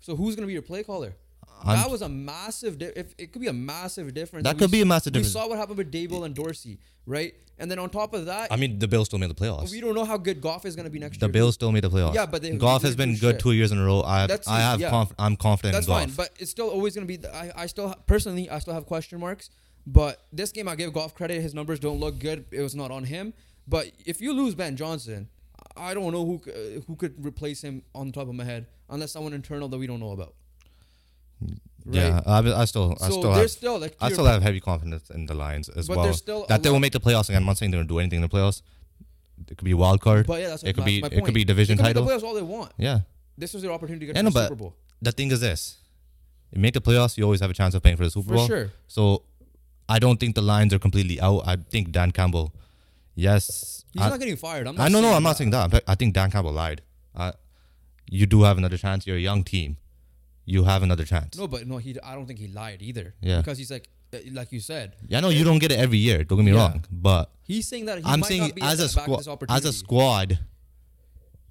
So who's gonna be your play caller? I'm- that was a massive. Di- if it could be a massive difference. That We could be a massive difference. We saw what happened with Daboll and Dorsey, right? And then on top of that, I mean, the Bills still made the playoffs. we don't know how good Goff is gonna be next The year. The Bills still made the playoffs. Yeah, but they- Goff they has been good shit. two years in a row. I That's- I have yeah. conf- I'm confident That's fine, but it's still always gonna be. I I still personally I still have question marks. But this game I give Goff credit. His numbers don't look good. It was not on him. But if you lose Ben Johnson, I don't know who uh, who could replace him on the top of my head unless someone internal that we don't know about. yeah, I, I still I so still have still like I still have heavy confidence in the Lions as But well. still that they will make the playoffs. Again, I'm not saying they're gonna do anything in the playoffs. It could be a wild card. But yeah, that's it could be it could be division they title. Make the playoffs all they want. Yeah. This was their opportunity to get Yeah, to no, the Super Bowl. the thing is this: you make the playoffs, you always have a chance of playing for the Super For Bowl. sure. So I don't think the Lions are completely out. I think Dan Campbell, yes, He's I, not getting fired. I'm not I no no, I'm not saying that. I think Dan Campbell lied. uh, you do have another chance. You're a young team. You have another chance. No, but no, he. I don't think he lied either. Yeah. Because he's like, uh, like you said, Yeah, I know you don't get it every year. Don't get me Yeah. wrong, but he's saying that he I'm might saying as a back to this squad, as a squad,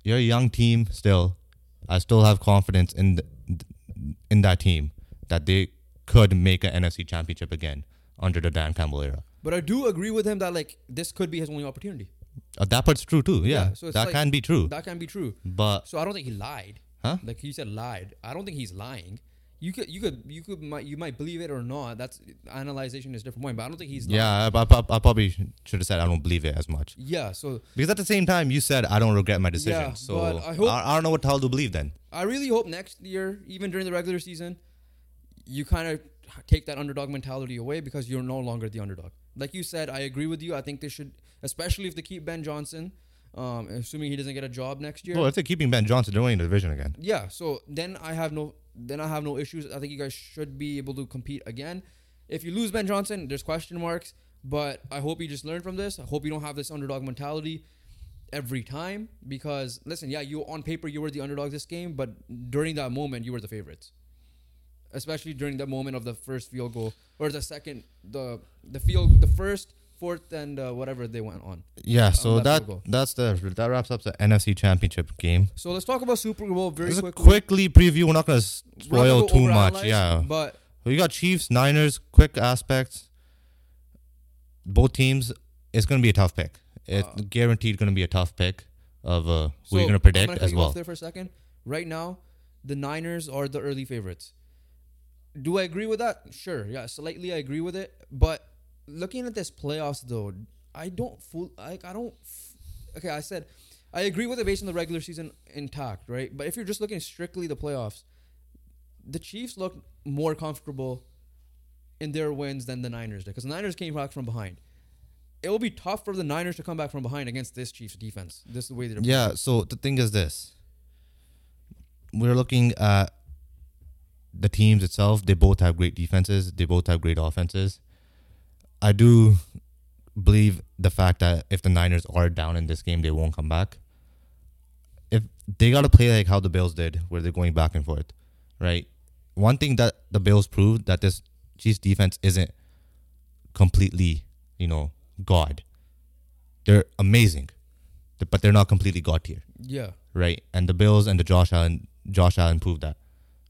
you're a young team still. I still have confidence in in that team that they could make an NFC championship again under the Dan Campbell era. But I do agree with him that like this could be his only opportunity. Uh, that part's true too. Yeah, so that like- can be true. That can be true. but So I don't think he lied. Huh? Like you said, lied. I don't think he's lying. You could, you could, you could, might, you might believe it or not. That's analyzation is a different point. But I don't think he's. Lying. yeah, I, I, I probably should have said I don't believe it as much Yeah. So because at the same time you said I don't regret my decision. Yeah, so I, I hope- I, don't know what the hell to believe then. I really hope next year, even during the regular season, you kind of take that underdog mentality away because you're no longer the underdog. Like you said, I agree with you. I think they should, especially if they keep Ben Johnson, um, assuming he doesn't get a job next year. Well, if they're keeping Ben Johnson, they're winning the division again. yeah. So then I have no, then I have no issues. I think you guys should be able to compete again. If you lose Ben Johnson, there's question marks. But I hope you just learn from this. I hope you don't have this underdog mentality every time because listen, yeah, you on paper you were the underdog this game, but during that moment you were the favorites. Especially during the moment of the first field goal or the second the the field the first, fourth and uh, whatever they went on. Yeah, so that that that's the that wraps up the NFC Championship game. So let's talk about Super Bowl very Just a quickly. quickly preview. We're not gonna spoil gonna too much. Yeah, But we got Chiefs, Niners. Quick aspects. Both teams. It's gonna be a tough pick. It's Uh, guaranteed gonna be a tough pick of uh, who So, you're gonna I'm predict cut as you off well. There for a second. Right now, the Niners are the early favorites. Do I agree with that? Sure. Yeah, slightly I agree with it. But looking at this playoffs though, I don't fool like I don't. f- Okay, I said I agree with it based on the regular season intact, right? But if you're just looking strictly the playoffs, the Chiefs look more comfortable in their wins than the Niners did because the Niners came back from behind. It will be tough for the Niners to come back from behind against this Chiefs defense. This is the way they're Yeah. So the thing is this. We're looking at the teams itself. They both have great defenses. They both have great offenses. I do believe the fact that if the Niners are down in this game, they won't come back. If they got to play like how the Bills did, where they're going back and forth, right? One thing that the Bills proved that this Chiefs defense isn't completely, you know, God. They're amazing, but they're not completely God tier Yeah. right? And the Bills and the Josh Allen, Josh Allen proved that,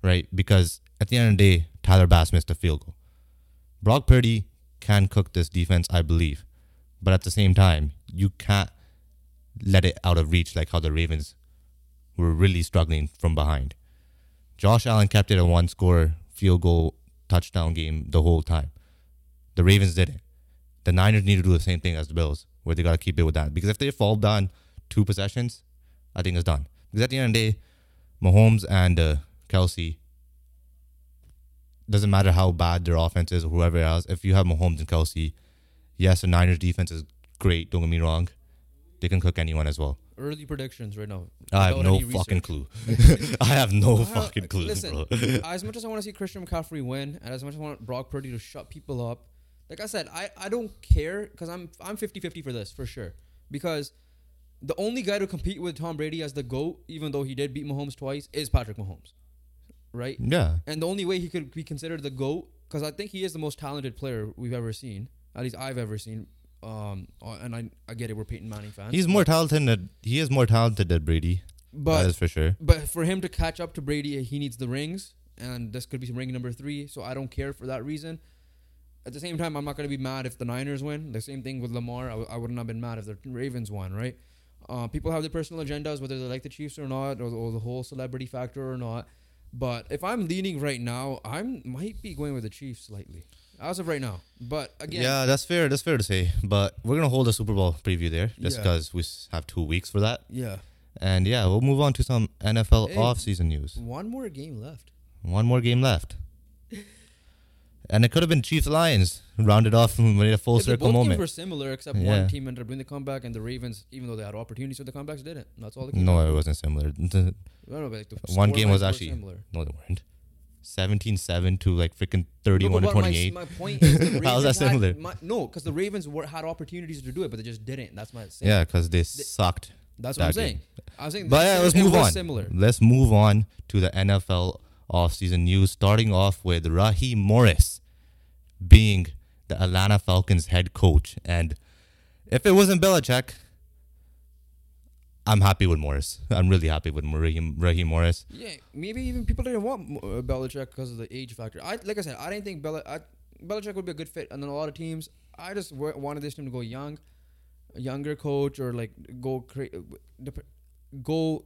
right? Because at the end of the day, Tyler Bass missed a field goal. Brock Purdy can cook this defense, I believe, but at the same time, you can't let it out of reach like how the Ravens were really struggling from behind. Josh Allen kept it a one score field goal touchdown game the whole time. The Ravens didn't. The Niners need to do the same thing as the Bills, where they got to keep it with that. Because if they fall down two possessions, I think it's done. Because at the end of the day, Mahomes and uh, Kelce, doesn't matter how bad their offense is or whoever else, if you have Mahomes and Kelce, yes, the Niners defense is great, don't get me wrong. They can cook anyone as well. Early predictions right now. I have no fucking clue. I have no fucking clue, Listen, as much as I want to see Christian McCaffrey win, and as much as I want Brock Purdy to shut people up, like I said, I, I don't care because I'm I'm 50-50 for this for sure. Because the only guy to compete with Tom Brady as the GOAT, even though he did beat Mahomes twice, is Patrick Mahomes. Right? Yeah. And the only way he could be considered the GOAT, because I think he is the most talented player we've ever seen. At least I've ever seen. Um, uh, and I, I get it, we're Peyton Manning fans. He's more talented than he is more talented than Brady. but that is for sure. But for him to catch up to Brady, he needs the rings, and this could be ring number three. So I don't care for that reason. At the same time, I'm not going to be mad if the Niners win. The same thing with Lamar. I, w- I wouldn't have been mad if the Ravens won, right? Uh, people have their personal agendas, whether they like the Chiefs or not, or, or the whole celebrity factor or not. But if I'm leaning right now, I might be going with the Chiefs slightly, as of right now. But again, Yeah, that's fair. That's fair to say. But we're gonna hold a Super Bowl preview there, just Yeah. because we have two weeks for that. yeah, And yeah, we'll move on to some NFL Hey. off-season news. one more game left. One more game left, and it could have been Chiefs Lions rounded off and made a full Yeah, circle both moment. games were similar, except Yeah. one team ended up doing the comeback, and the Ravens, even though they had opportunities for the comebacks, didn't. That's all. No, do. it wasn't similar. I know, like One game was actually similar. no, they weren't. 17-7 to like freaking thirty-one No, to but my- twenty-eight. My, point is, How is that similar? my- no, because the Ravens were, had opportunities to do it, but they just didn't. That's my saying. Yeah, because they sucked. That's what I'm that game. saying. I'm saying, But yeah, let's move on. Similar. Let's move on to the NFL offseason news, starting off with Raheem Morris being the Atlanta Falcons head coach. And if it wasn't Belichick, I'm happy with Morris. I'm really happy with Raheem, Raheem Morris. Yeah, maybe even people didn't want uh, Belichick because of the age factor. I like I said, I didn't think Bel- I, Belichick would be a good fit, and then a lot of teams. I just wanted this team to go young, younger coach, or like go cra- dep- go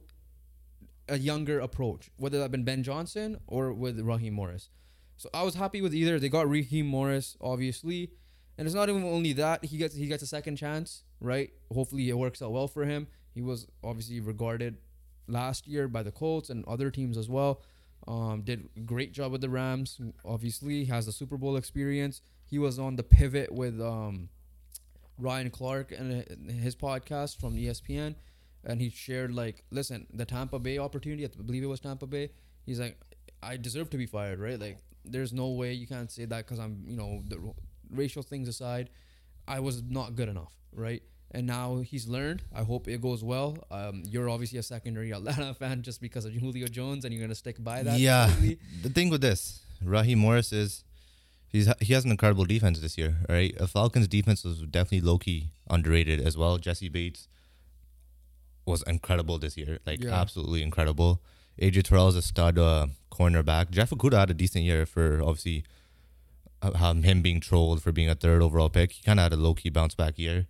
a younger approach, whether that been Ben Johnson or with Raheem Morris. So I was happy with either. They got Raheem Morris, obviously, and it's not even only that he gets he gets a second chance, right? Hopefully it works out well for him. He was obviously regarded last year by the Colts and other teams as well. Um, did great job with the Rams. Obviously has the Super Bowl experience. He was on the pivot with um, Ryan Clark and his podcast from ESPN, and he shared like, listen, the Tampa Bay opportunity. I believe it was Tampa Bay. He's like, I deserve to be fired, right? Like, there's no way you can't say that because I'm, you know, the racial things aside, I was not good enough, right? And now he's learned. I hope it goes well. Um, you're obviously a secondary Atlanta fan just because of Julio Jones, and you're gonna stick by that. yeah. completely. The thing with this, Raheem Morris is he's he has an incredible defense this year, right? A Falcons defense was definitely low key underrated as well. Jessie Bates was incredible this year, like Yeah. absolutely incredible. AJ is a stud uh, cornerback. Jeff Okudah had a decent year for obviously uh, him being trolled for being a third overall pick. He kind of had a low key bounce back year.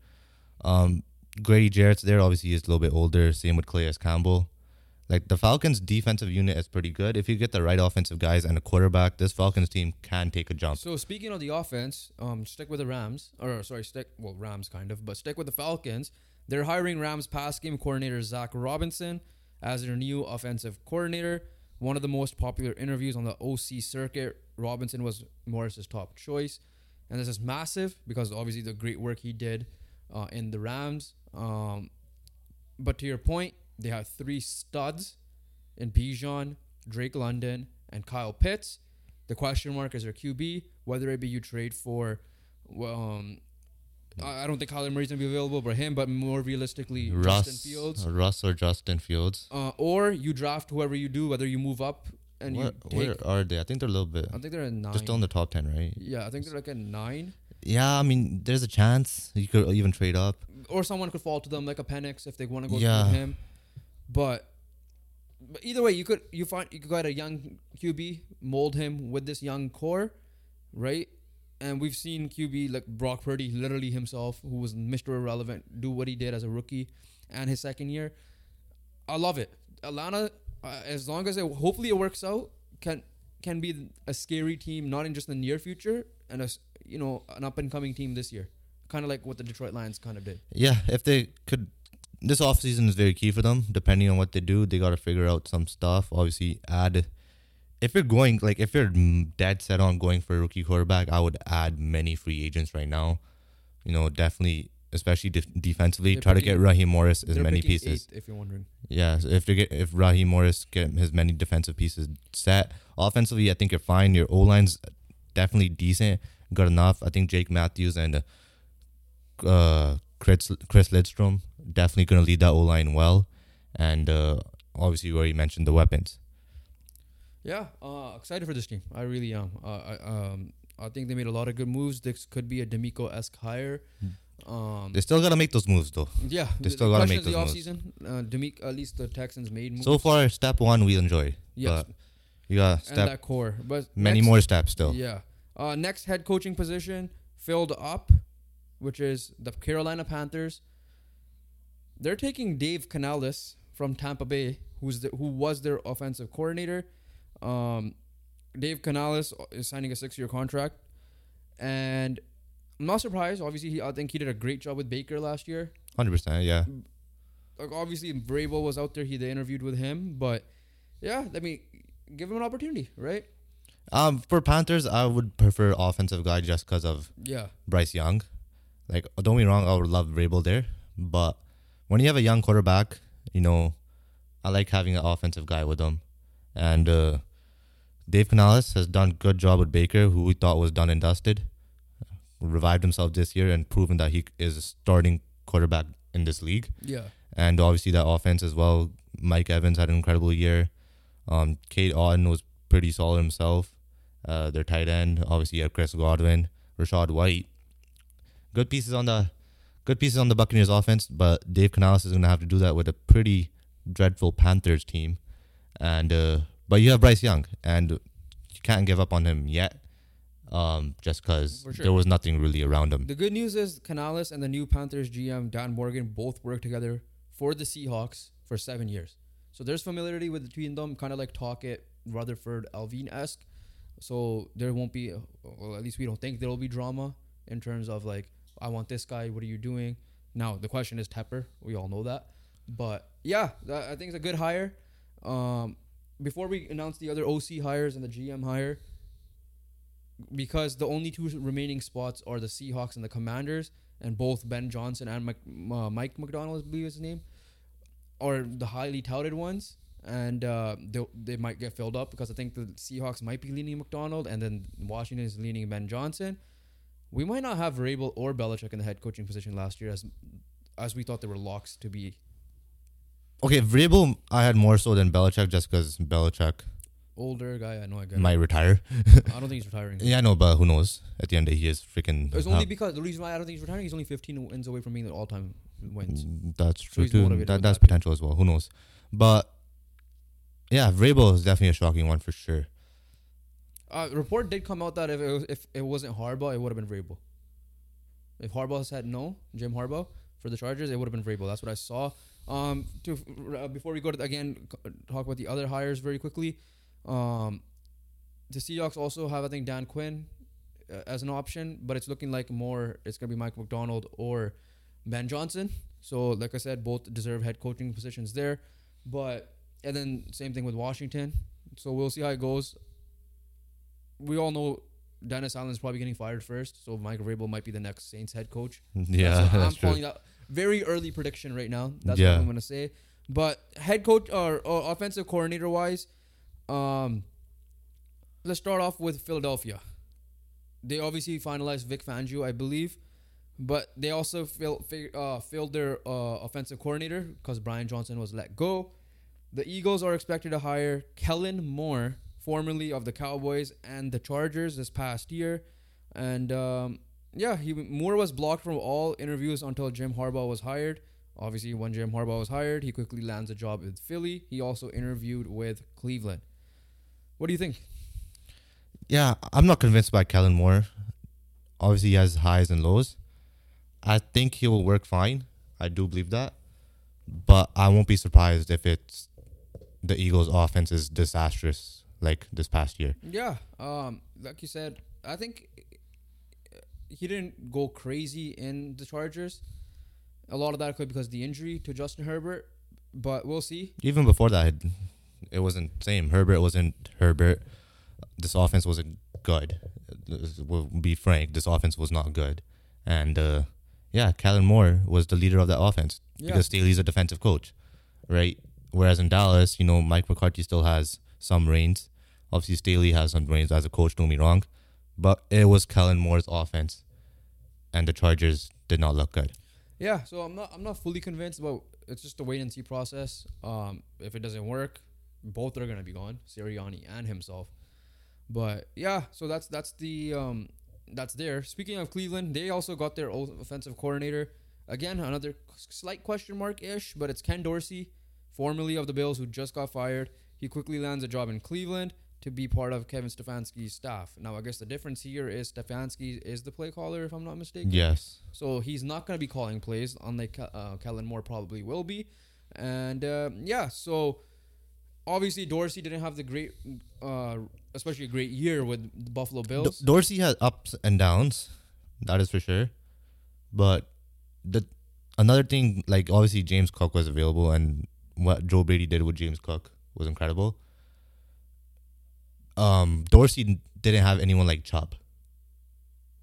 Um, Grady Jarrett's there. Obviously, he's a little bit older. Same with Calais Campbell. Like the Falcons' defensive unit is pretty good. If you get the right offensive guys and a quarterback, this Falcons team can take a jump. So speaking of the offense, um, stick with the Rams, or sorry, stick well Rams kind of, but stick with the Falcons. They're hiring Rams pass game coordinator Zach Robinson as their new offensive coordinator. One of the most popular interviews on the OC circuit. Robinson was Morris's top choice, and this is massive because obviously the great work he did uh, in the Rams. Um, but to your point, they have three studs in Bijan, Drake London, and Kyle Pitts. The question mark is their QB, whether it be you trade for, um, I don't think Kyler Murray's gonna be available for him, but more realistically, Justin Russ, Fields, Russ or Justin Fields. uh, or you draft whoever you do, whether you move up and Where, you take. where are they? I think they're a little bit. I think they're in nine. They're still in the top ten, right? yeah, I think they're like a nine, Yeah, I mean, there's a chance you could even trade up. or someone could fall to them like a Penix if they want to go Yeah. through him. But, but either way, you could you find you could get a young QB, mold him with this young core, right? And we've seen QB like Brock Purdy, literally himself, who was Mr. Irrelevant, do what he did as a rookie and his second year. I love it. Atlanta, uh, as long as it hopefully it works out, can can be a scary team, not in just the near future, and a you know an up and coming team this year, kind of like what the Detroit Lions kind of did. Yeah, if they could, this offseason is very key for them. Depending on what they do, they got to figure out some stuff. Obviously, add. If you're going like if you're dead set on going for a rookie quarterback, I would add many free agents right now. You know, definitely, especially def- defensively, They're try to get Raheem Morris as many pieces. if you're wondering. Yeah, so if they get if Raheem Morris get his many defensive pieces set, offensively, I think you're fine. Your O line's definitely decent, good enough. I think Jake Matthews and uh, uh Chris Chris Lindstrom definitely gonna lead that O line well, and uh, obviously you already mentioned the weapons. Yeah, uh, excited for this team. I really am. Uh, I, um, I think they made a lot of good moves. This could be a DeMeco esque hire. Um, They still gotta make those moves though. yeah, they still gotta make those the offseason. Uh, DeMeco, at least the Texans made moves. So far, step one we enjoy. yes, but you got and step that core, but many next- more steps still. Yeah. Uh, next head coaching position filled up, which is the Carolina Panthers. They're taking Dave Canales from Tampa Bay, who's the, who was their offensive coordinator. Um, Dave Canales is signing a six-year contract, and I'm not surprised. Obviously, he, I think he did a great job with Baker last year. Hundred percent, yeah. Like obviously, Vrabel was out there. He they interviewed with him, but yeah, let me give him an opportunity, right? Um, for Panthers, I would prefer offensive guy just because of Yeah, Bryce Young. Like, don't be wrong, I would love Vrabel there, but when you have a young quarterback, you know, I like having an offensive guy with them. And uh, Dave Canales has done good job with Baker, who we thought was done and dusted. Revived himself this year and proven that he is a starting quarterback in this league. yeah. and obviously that offense as well. Mike Evans had an incredible year. Um, Cade Otton was pretty solid himself. Uh, their tight end, obviously, you have Chris Godwin, Rachaad White. Good pieces on the good pieces on the Buccaneers offense, but Dave Canales is going to have to do that with a pretty dreadful Panthers team. And uh, but you have Bryce Young, and you can't give up on him yet, um, just because sure. there was nothing really around him. The good news is Canales and the new Panthers GM Dan Morgan both worked together for the Seahawks for seven years. So there's familiarity with between them, kind of like Tocchet, Rutherford, Allvin esque. So there won't be, well, at least we don't think there will be drama in terms of like, I want this guy. What are you doing? Now the question is Tepper. We all know that, but yeah, that, I think it's a good hire. Um, before we announce the other OC hires and the GM hire, because the only two remaining spots are the Seahawks and the Commanders, and both Ben Johnson and Mike, uh, Mike Macdonald, I believe is his name, are the highly touted ones, and uh, they they might get filled up because I think the Seahawks might be leaning Macdonald, and then Washington is leaning Ben Johnson. We might not have Vrabel or Belichick in the head coaching position last year as as we thought they were locks to be Okay, Vrabel, I had more so than Belichick just because Belichick older guy. I know I get. might retire. I don't think he's retiring. Yeah, I know, but who knows? At the end of the day, he is freaking. It's only because the reason why I don't think he's retiring. He's only 15 wins away from being the all-time wins. That's true he's too. That, that's that too. potential as well. Who knows? But yeah, Vrabel is definitely a shocking one for sure. Uh, report did come out that if it, was, if it wasn't Harbaugh, it would have been Vrabel. If Harbaugh said no, Jim Harbaugh for the Chargers, it would have been Vrabel. That's what I saw. Um, to uh, before we go to again talk about the other hires very quickly. Um, the Seahawks also have I think Dan Quinn uh, as an option, but it's looking like more it's gonna be Mike Macdonald or Ben Johnson. So like I said, both deserve head coaching positions there. But and then same thing with Washington. So we'll see how it goes we all know Dennis Allen's probably getting fired first, so Mike Vrabel might be the next Saints head coach. Yeah, that's, I'm calling that very early prediction right now. That's Yeah. what I'm gonna say. But head coach or, or offensive coordinator wise, um, let's start off with Philadelphia. They obviously finalized Vic Fangio, I believe, but they also fill, fi- uh, filled their uh, offensive coordinator because Brian Johnson was let go. The Eagles are expected to hire Kellen Moore, formerly of the Cowboys and the Chargers, this past year, and um, yeah, he Moore was blocked from all interviews until Jim Harbaugh was hired. Obviously, when Jim Harbaugh was hired, he quickly lands a job with Philly. He also interviewed with Cleveland. What do you think? Yeah, I'm not convinced by Kellen Moore. Obviously, he has highs and lows. I think he will work fine. I do believe that. But I won't be surprised if it's the Eagles' offense is disastrous like this past year. Yeah, um, like you said, I think he didn't go crazy in the Chargers. A lot of that could be because of the injury to Justin Herbert, but we'll see. Even before that, it, wasn't same. Herbert wasn't Herbert. This offense wasn't good. We'll be frank. This offense was not good. And uh, yeah, Kellen Moore was the leader of that offense Yeah. because Staley's a defensive coach, right? Whereas in Dallas, you know, Mike McCarthy still has some reins. Obviously, Staley has some reins as a coach. Don't be wrong, but it was Kellen Moore's offense, and the Chargers did not look good. Yeah, so I'm not I'm not fully convinced, but it's just a wait and see process. Um, if it doesn't work, both are gonna be gone, Sirianni and himself. But yeah, so that's that's the um that's there. Speaking of Cleveland, they also got their offensive coordinator. Again, another slight question mark ish, but it's Ken Dorsey, formerly of the Bills, who just got fired. He quickly lands a job in Cleveland to be part of Kevin Stefanski's staff. Now, I guess the difference here is Stefanski is the play caller, if I'm not mistaken. Yes. So he's not going to be calling plays, unlike uh, Kellen Moore probably will be. And uh, yeah, so obviously Dorsey didn't have the great, uh, especially a great year with the Buffalo D- Bills. Dorsey had ups and downs, that is for sure. But the another thing, like obviously James Cook was available, and what Joe Brady did with James Cook was incredible. Um, Dorsey didn't have anyone like Chubb.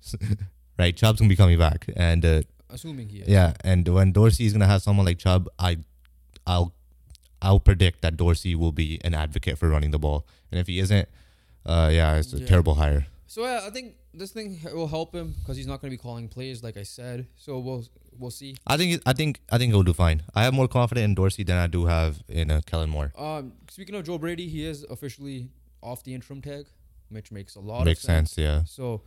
right, Chubb's gonna be coming back, and uh, assuming he is. yeah, and when Dorsey is gonna have someone like Chubb, I, I'll, I'll predict that Dorsey will be an advocate for running the ball, and if he isn't, uh, yeah, it's a Yeah. terrible hire. So yeah, I think this thing will help him because he's not going to be calling plays, like I said. So we'll we'll see. I think I think I think he'll do fine. I have more confidence in Dorsey than I do have in uh, Kellen Moore. Um, speaking of Joe Brady, he is officially off the interim tag, which makes a lot Makes of sense. sense, yeah. So,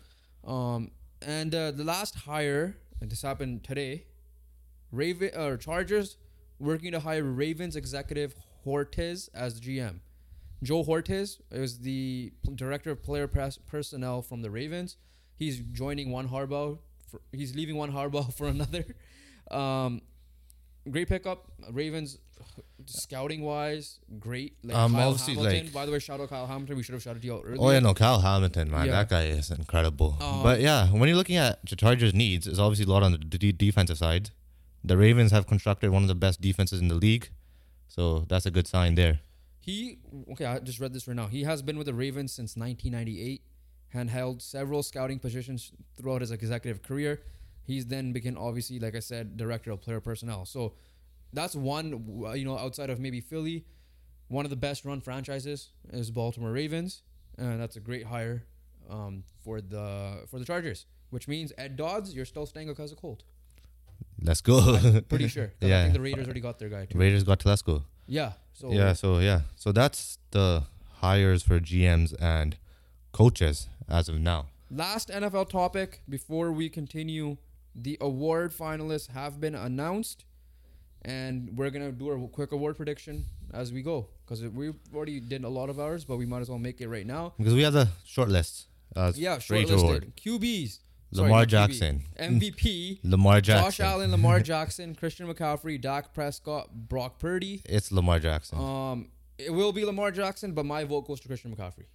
um, and uh, the last hire, and this happened today, Raven or Chargers working to hire Ravens executive Hortiz as GM. Joe Hortiz is the director of player pers- personnel from the Ravens. He's joining one Harbaugh. For, he's leaving one Harbaugh for another. Um, great pickup, Ravens. Scouting wise, great. Like Um, Kyle obviously, Hamilton. like- By the way, shout out Kyle Hamilton. We should have shouted you out earlier. Oh yeah, no, Kyle Hamilton, man, Yeah. that guy is incredible. Um, but yeah, when you're looking at the Chargers' needs, it's obviously a lot on the d- defensive side. The Ravens have constructed one of the best defenses in the league, so that's a good sign there. He okay. I just read this right now. He has been with the Ravens since 1998 and held several scouting positions throughout his executive career. He's then became obviously, like I said, director of player personnel. So that's one. You know, outside of maybe Philly, one of the best run franchises is Baltimore Ravens, and that's a great hire um, for the for the Chargers. Which means at Dodds, you're still staying because of Colt. Let's go. Pretty sure. 'Cause I Yeah. think the Raiders already got their guy too. Raiders got Telesco. Yeah. So yeah, so yeah, so that's the hires for GMs and coaches as of now. Last NFL topic before we continue. The award finalists have been announced, and we're gonna do a quick award prediction as we go because we already did a lot of ours, but we might as well make it right now. Because we have the short list. Uh, Yeah, each award. QBs. Lamar QB. Jackson. MVP. Lamar Jackson. Josh Allen, Lamar Jackson, Christian McCaffrey, Dak Prescott, Brock Purdy. It's Lamar Jackson. Um, it will be Lamar Jackson, but my vote goes to Christian McCaffrey.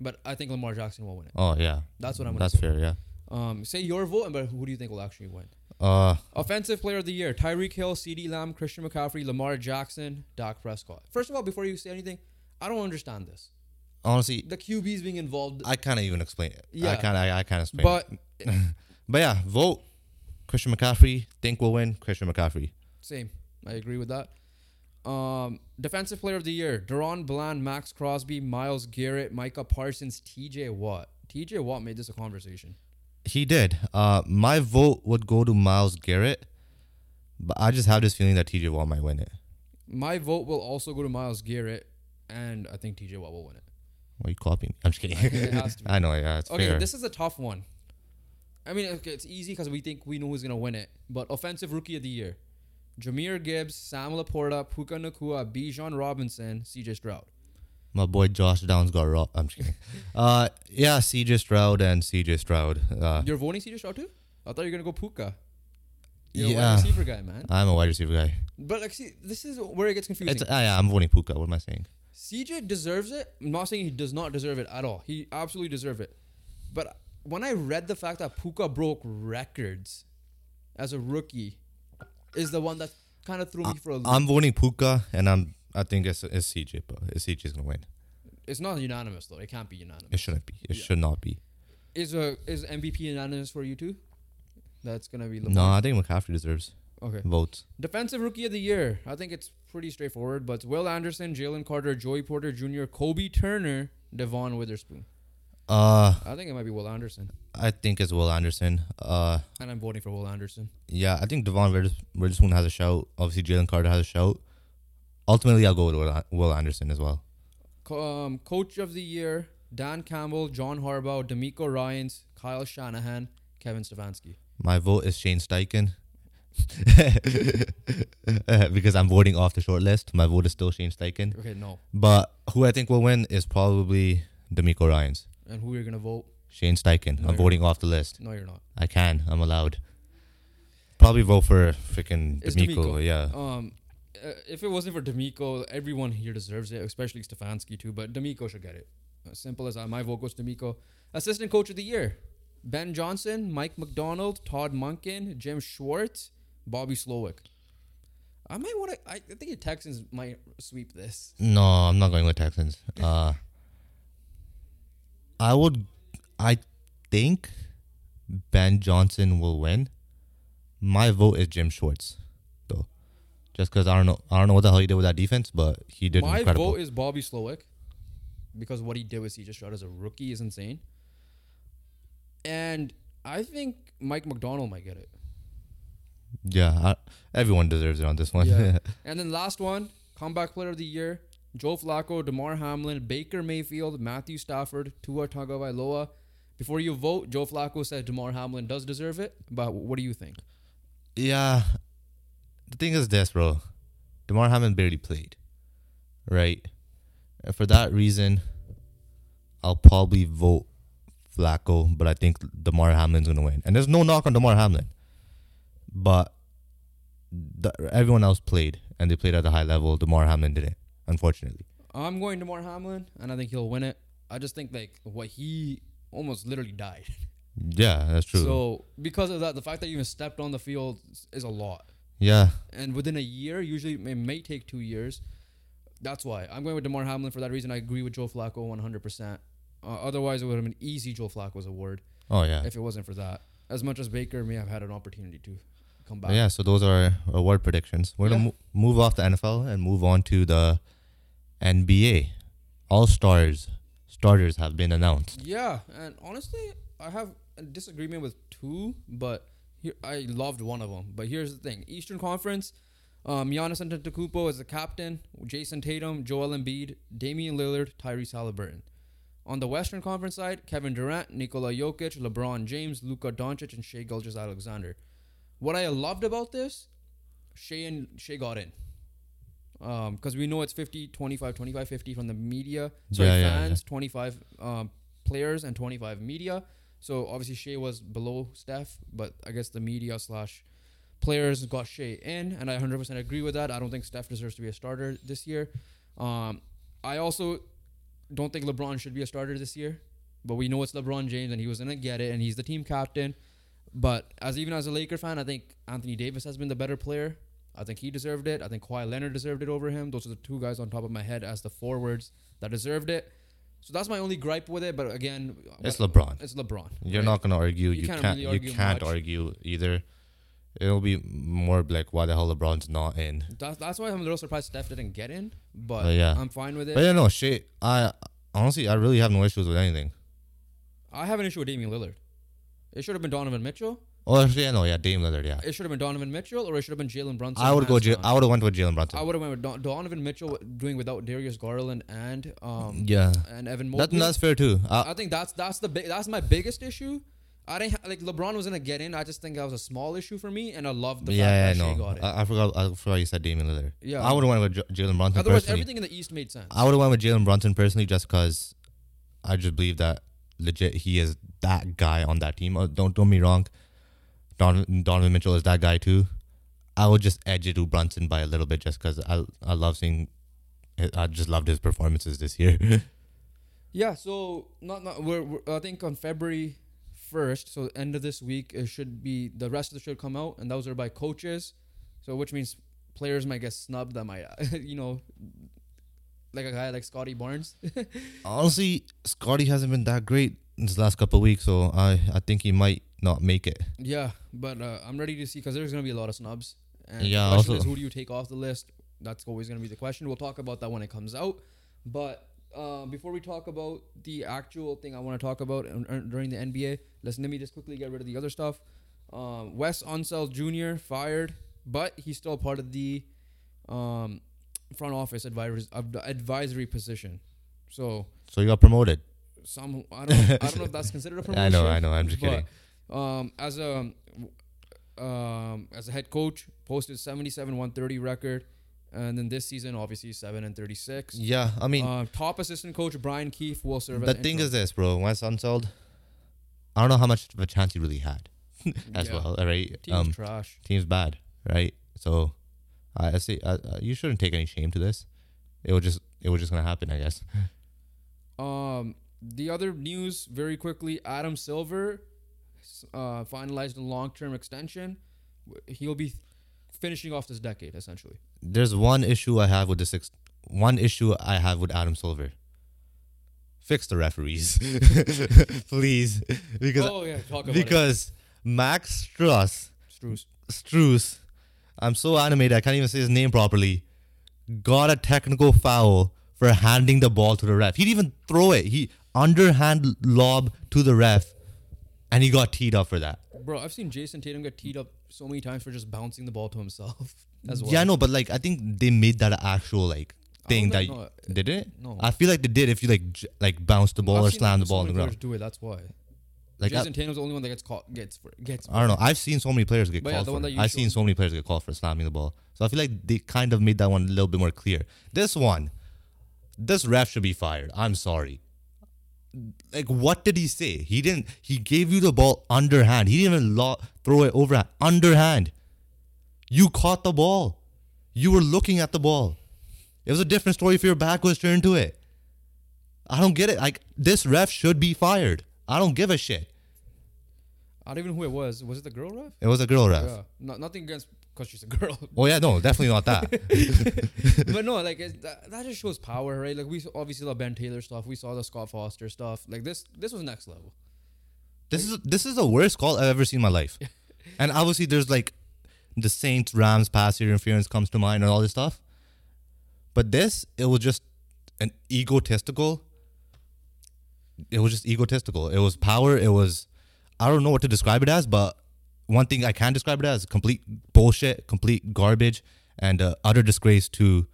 But I think Lamar Jackson will win it. oh yeah, That's what I'm That's fair. Yeah. Um, say your vote, but who do you think will actually win? Uh, Offensive player of the year: Tyreek Hill, CeeDee Lamb, Christian McCaffrey, Lamar Jackson, Dak Prescott. First of all, before you say anything, I don't understand this. honestly, The QBs being involved, I can't even explain it. I Yeah. can't. I, I can't explain. but it. but yeah, vote Christian McCaffrey. Think will win. Christian McCaffrey. same. I agree with that. Um, defensive player of the year: DaRon Bland, Maxx Crosby, Myles Garrett, Micah Parsons, T.J. Watt. T.J. Watt made this a conversation. He did. Uh, my vote would go to Myles Garrett, but I just have this feeling that TJ Watt might win it. My vote will also go to Myles Garrett, and I think T.J. Watt will win it. Why are you copying me? I'm just kidding. It has to be. I know. Yeah, it's Okay, fair. this is a tough one. I mean, okay, it's easy because we think we know who's gonna win it. But offensive rookie of the year: Jahmyr Gibbs, Sam LaPorta, Puka Nacua, Bijan Robinson, C.J. Stroud. My boy Josh Downs got robbed. I'm just kidding. uh, yeah, CJ Stroud and CJ Stroud. Uh, You're voting C.J. Stroud too? I thought you were gonna go Puka. You're a Yeah. wide receiver guy, man. I'm a wide receiver guy. But like, see, this is where it gets confusing. It's, uh, yeah, I'm voting Puka. What am I saying? CJ deserves it. I'm not saying he does not deserve it at all. He absolutely deserves it. But when I read the fact that Puka broke records as a rookie, is the one that kind of threw me for a loop. I'm voting Puka, and I'm. I think it's, it's CJ, but it's CJ's gonna win. It's not unanimous though. It can't be unanimous. It shouldn't be. It Yeah. should not be. Is a is MVP unanimous for you too? That's gonna be No, I think McCaffrey deserves Okay. votes. Defensive Rookie of the Year. I think it's pretty straightforward, but Will Anderson, Jalen Carter, Joey Porter Jr., Kobi Turner, Devon Witherspoon. Uh, I think it might be Will Anderson, I think it's Will Anderson. Uh, and I'm voting for Will Anderson. yeah, I think Devon Witherspoon has a shout. Obviously, Jalen Carter has a shout. Ultimately, I'll go with Will- Anderson as well. Um, Coach of the Year: Dan Campbell, John Harbaugh, DeMeco Ryans, Kyle Shanahan, Kevin Stefanski. My vote is Shane Steichen. because I'm voting off the short list. My vote is still Shane Steichen. Okay, no. But who I think will win is probably DeMeco Ryans. And who you're gonna vote? Shane Steichen. No, I'm voting off the list. No, you're not. I can. I'm allowed. Probably vote for freaking DeMeco. DeMeco. Yeah. Um, uh, if it wasn't for DeMeco, everyone here deserves it, especially Stefanski too. But DeMeco should get it. As simple as that. My vote goes to DeMeco. Assistant Coach of the Year: Ben Johnson, Mike Macdonald, Todd Monken, Jim Schwartz, Bobby Slowik. I might want to. I, think the Texans might sweep this. No, I'm not going with Texans. Uh, I would. I think Ben Johnson will win. My vote is Jim Schwartz, just because I don't know. I don't know what the hell he did with that defense, but he did My incredible. vote is Bobby Slowik because what he did with CJ Stroud as a rookie is insane. and I think Mike Macdonald might get it. Yeah, I, everyone deserves it on this one. Yeah. and then last one, comeback player of the year, Joe Flacco, Damar Hamlin, Baker Mayfield, Matthew Stafford, Tua Tagovailoa. Before you vote, Joe Flacco said Damar Hamlin does deserve it. But what do you think? Yeah. The thing is this, bro. Damar Hamlin barely played. Right? And for that reason, I'll probably vote Flacco, but I think Damar Hamlin's going to win. And there's no knock on Damar Hamlin. But the, everyone else played, and they played at a high level. Damar Hamlin didn't, unfortunately. I'm going Damar Hamlin, and I think he'll win it. I just think like what he almost literally died. Yeah, that's true. So because of that, the fact that you even stepped on the field is- is a lot. Yeah. And within a year, usually it may take two years. That's why I'm going with Damar Hamlin for that reason. I agree with Joe Flacco 100%. Uh, otherwise, it would have been easy Joe Flacco's award Oh, yeah. if it wasn't for that. As much as Baker may have had an opportunity to come back. Yeah, so those are award predictions. We're Yeah. gonna mo- move off the NFL and move on to the NBA. All stars starters have been announced. Yeah, and honestly, I have a disagreement with two, but here I loved one of them. But here's the thing: Eastern Conference, um, Giannis Antetokounmpo is the captain, Jayson Tatum, Joel Embiid, Damian Lillard, Tyrese Halliburton. On the Western Conference side, Kevin Durant, Nikola Jokic, LeBron James, Luka Doncic, and Shai Gilgeous-Alexander. What I loved about this, Shai and Shai got in. Because we know it's 50, 25, 25, 50 from the media. Sorry, Yeah, yeah, fans, 25 um, players, and 25 media. So obviously Shai was below Steph, but I guess the media slash players got Shai in, and I 100% agree with that. I don't think Steph deserves to be a starter this year. Um, I also don't think LeBron should be a starter this year, but we know it's LeBron James, and he was gonna get it, and he's the team captain. But as even as a Laker fan, I think Anthony Davis has been the better player. I think he deserved it. I think Kawhi Leonard deserved it over him. Those are the two guys on top of my head as the forwards that deserved it. So that's my only gripe with it. But again, It's but- LeBron. It's LeBron. You're right? not gonna argue. You You, can't can't. really argue you can't much. argue either. It'll be more like why the hell LeBron's not in. That's, that's why I'm a little surprised Steph didn't get in. But Uh, yeah. I'm fine with it. But yeah, no shit. I honestly, I really have no issues with anything. I have an issue with Damian Lillard. It should have been Donovan Mitchell. Oh, actually, yeah, no, yeah, Dame Lillard, yeah. It should have been Donovan Mitchell, or it should have been Jalen Brunson. I would go. J-. I would have went with Jalen Brunson. I would have went with Don- Donovan Mitchell doing without Darius Garland and um yeah, and Evan that, that's fair too. I, I think that's that's the big that's my biggest issue. I didn't ha- like LeBron was gonna get in. I just think that was a small issue for me, and I love the yeah, fact yeah, that no. got it. I, I forgot. I forgot you said Damian Lillard. Yeah. I would have went with J- Jalen Brunson Otherwise, personally. everything in the East made sense. I would have went with Jalen Brunson personally, just because I just believe that legit he is that guy on that team. Uh, Don't don't me wrong. Donovan, Donovan Mitchell is that guy too. I would just edge it to Brunson by a little bit, just because I I love seeing. I just loved his performances this year. Yeah, so not not we're, we're I think on February first, so end of this week, it should be the rest of the should come out, and those are by coaches, so which means players might get snubbed. That might you know, like a guy like Scottie Barnes. Honestly, Scottie hasn't been that great this last couple of weeks, so I I think he might not make it. yeah, but uh, I'm ready to see because there's gonna be a lot of snubs. And Yeah, the question also- is who do you take off the list? That's always gonna be the question. We'll talk about that when it comes out, but. Uh, before we talk about the actual thing I want to talk about in- in- during the NBA, let's let me just quickly get rid of the other stuff. Um, Wes Unseld Jr. fired, but he's still part of the um, front office advisory advisory position. So So you got promoted. Some I don't I don't know if that's considered a promotion. I know, I know. I'm just but, kidding. Um, as a um, as a head coach, posted 77 130 record, and then this season obviously seven and 36. Yeah, I mean, uh, top assistant coach Brian Keefe will serve. the thing interim. is this, bro. Wes Unseld, I don't know how much of a chance he really had as Yeah. well. Right? Team's um, trash. team's bad, right? So, I uh, you shouldn't take any shame to this. It was just it was just gonna happen, I guess. Um, the other news very quickly: Adam Silver uh, finalized a long-term extension. He'll be finishing off this decade essentially. There's one issue I have with the six. One issue I have with Adam Silver. Fix the referees, please, because oh yeah, talk about because Max Strus it. Struce. Struess, I'm so animated I can't even say his name properly. Got a technical foul for handing the ball to the ref. He didn't even throw it. He underhand lob to the ref. and he got teed up for that. Bro, I've seen Jayson Tatum get teed up so many times for just bouncing the ball to himself as well. Yeah, no, but like I think they made that an actual like thing that you, did it. no. I feel like they did if you like j- like bounce the ball I've or slam the ball so on the ground. do it. That's why. Like Jayson I, Tatum's the only one that gets caught. Gets for, gets. I don't know. I've seen so many players get But yeah, called the for. one it. that you I've seen so many players get called for slamming the ball. So I feel like they kind of made that one a little bit more clear. This one, this ref should be fired. I'm sorry. Like what did he say? He didn't. He gave you the ball underhand. He didn't even lo- throw it overhand. Underhand. You caught the ball. You were looking at the ball. It was a different story if your back was turned to it. I don't get it. Like this ref should be fired. I don't give a shit. I don't even know who it was. Was it the girl ref? It was a girl ref. Yeah. Not, nothing against because she's a girl. Oh yeah, no, definitely not that. but no, like that, that just shows power, right? Like we obviously saw Ben Taylor stuff. We saw the Scott Foster stuff. Like this, this was next level. this is this is the worst call I've ever seen in my life. And obviously, there's like the Saints Rams pass interference comes to mind and all this stuff. But this, it was just an egotistical. It was just egotistical. It was power. It was, I don't know what to describe it as, but one thing I can describe it as complete bullshit, complete garbage, and uh, utter disgrace to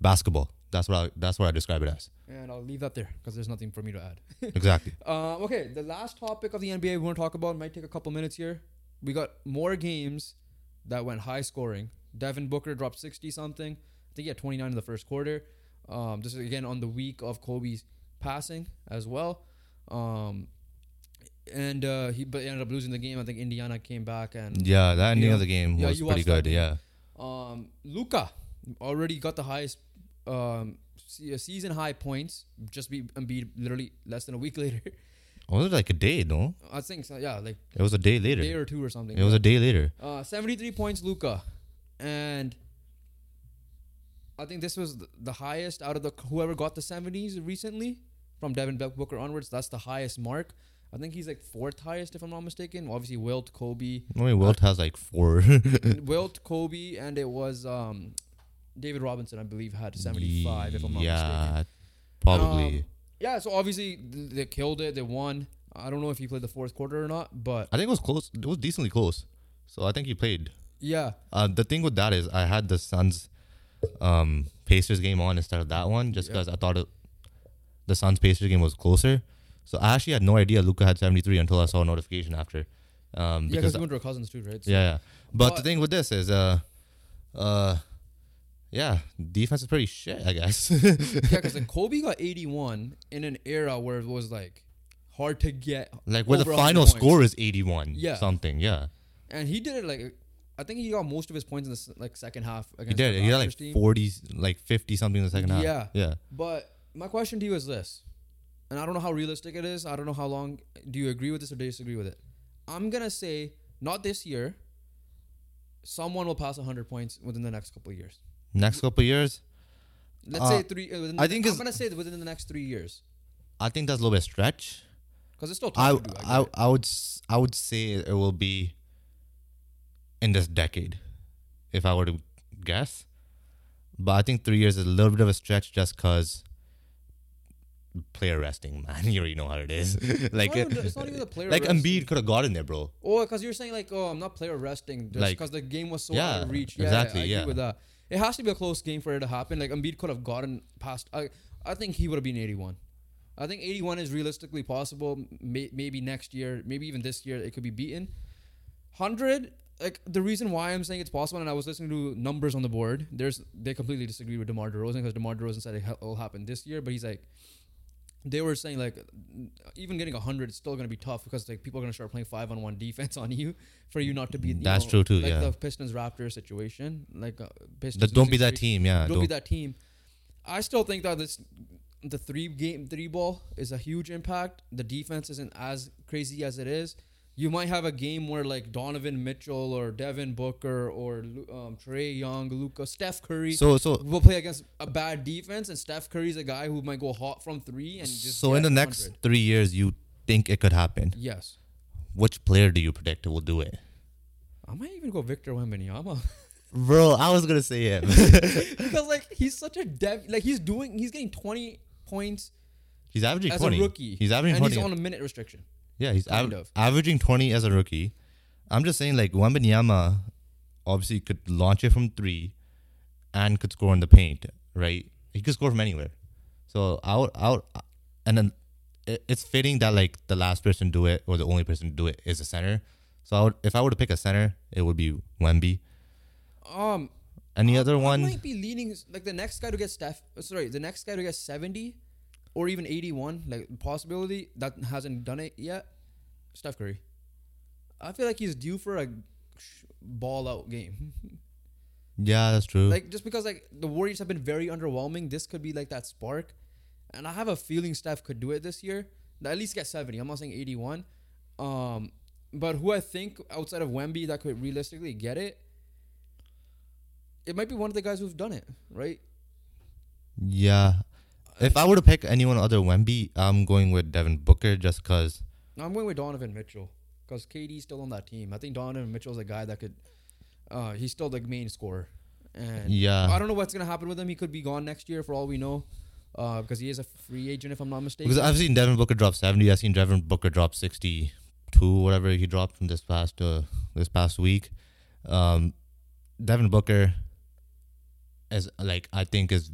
basketball. That's what I, that's what I describe it as. And I'll leave that there because there's nothing for me to add. Exactly. Uh, okay, the last topic of the NBA we want to talk about might take a couple minutes here. We got more games that went high scoring. Devin Booker dropped 60 something. I think he had 29 in the first quarter. Um, this is again on the week of Kobe's passing as well. Um, and uh, he but ended up losing the game. I think Indiana came back and Yeah, that ending Yeah. of the game Yeah, was pretty that good. Yeah. um, Luka already got the highest um, se- season high points. Just be Embiid literally less than a week later. Was it like a day? No, I think so. Yeah, like it was a day later. day or two or something. it was a day later. Uh, 73 points, Luka, and I think this was the highest out of the whoever got the 70s recently from Devin Booker onwards. That's the highest mark. I think he's like fourth highest if I'm not mistaken. Obviously, Wilt, Kobe, I mean, Wilt has like four. Wilt, Kobe, and it was um, David Robinson, I believe, had 75 if I'm not yeah, mistaken. Yeah, probably. Um, yeah, so obviously th- they killed it. They won. I don't know if he played the fourth quarter or not, but I think it was close. It was decently close. So I think he played. yeah, Uh, the thing with that is, I had the Suns, um, Pacers game on instead of that one, just because I thought it, the Suns Pacers game was closer. So I actually had no idea Luka had seventy three until I saw a notification after. Um, yeah, because we went to our cousins too, right? So- Yeah, yeah. But, the thing with this is, uh, uh, yeah, defense is pretty shit, I guess. yeah, because like Kobe got 81 in an era where it was like hard to get. like where the final points. score is eighty one, Yeah. something. Yeah, and he did it like I think he got most of his points in the like second half he against did. the He had like forty, like fifty something in the second half. Yeah. yeah. But my question to you is this, and I don't know how realistic it is. I don't know how long. Do you agree with this or disagree with it? I'm gonna say not this year. Someone will pass 100 points within the next couple of years. Next couple of years, Let's Uh, say three. uh, within I the- think I'm gonna say within the next three years I think that's a little bit stretch. because it's still I, to do. I, I. I would, I would say it will be in this decade, if I were to guess. But I think three years is a little bit of a stretch, just because player resting, man. You already know how it is. like, not even- it's not even the player like resting. Embiid could have gotten there, bro. Oh, because you're saying like, oh, I'm not player resting just Like- because the game was so Yeah, out of reach. Yeah, exactly, I agree yeah. with that. It has to be a close game for it to happen. Like Embiid could have gotten past. I, I think he would have been 81. I think 81 is realistically possible. May, maybe next year, maybe even this year, it could be beaten. 100. Like the reason why I'm saying it's possible, and I was listening to numbers on the board. There's they completely disagree with Demar Derozan because Demar Derozan said it will happen this year, but he's like, they were saying like even getting 100 is still going to be tough because like people are going to start playing five on one defense on you for you not to be That's know, true too, like yeah. the Pistons Raptors situation like uh, Pistons don't be that team, yeah. don't, be that team I still think that this the three game three ball is a huge impact the defense isn't as crazy as it is you might have a game where like Donovan Mitchell or Devin Booker or um, Trae Young, Luka, Steph Curry So, so, will play against a bad defense, and Steph Curry's a guy who might go hot from three and just. so in the next three years, you think it could happen? Yes, Which player do you predict will do it? I might even go Victor Wembanyama Bro, I was gonna say him. because like he's such a dev. Like he's doing, he's getting twenty points he's averaging as twenty. a rookie. He's averaging and twenty. he's on a minute restriction. Yeah, he's Kind av- of. averaging 20 as a rookie. I'm just saying, like, Wembanyama obviously could launch it from three and could score in the paint, right? He could score from anywhere. So, out, out, and then it's fitting that, like, the last person to do it or the only person to do it is a center. So, I would, if I were to pick a center, it would be Wemby. Um, Any other I one? might be leaning like the next guy to get Steph. Sorry, the next guy to get seventy, or even eighty-one. Like possibility that hasn't done it yet. Steph Curry. I feel like he's due for a ball out game. Yeah, that's true. like just because like the Warriors have been very underwhelming, this could be like that spark. And I have a feeling Steph could do it this year. At least get seventy. I'm not saying eighty-one. Um, but who I think outside of Wemby that could realistically get it. It might be one of the guys who've done it, right? yeah. If I were to pick anyone other Wemby, I'm going with Devin Booker just because. No, I'm going with Donovan Mitchell because KD's still on that team. I think Donovan Mitchell's a guy that could. Uh, he's still the main scorer, and Yeah. I don't know what's gonna happen with him. He could be gone next year for all we know, uh, because he is a free agent if I'm not mistaken. Because I've seen Devin Booker drop seventy. I've seen Devin Booker drop sixty two, whatever he dropped from this past uh, this past week. Um, Devin Booker is like I think is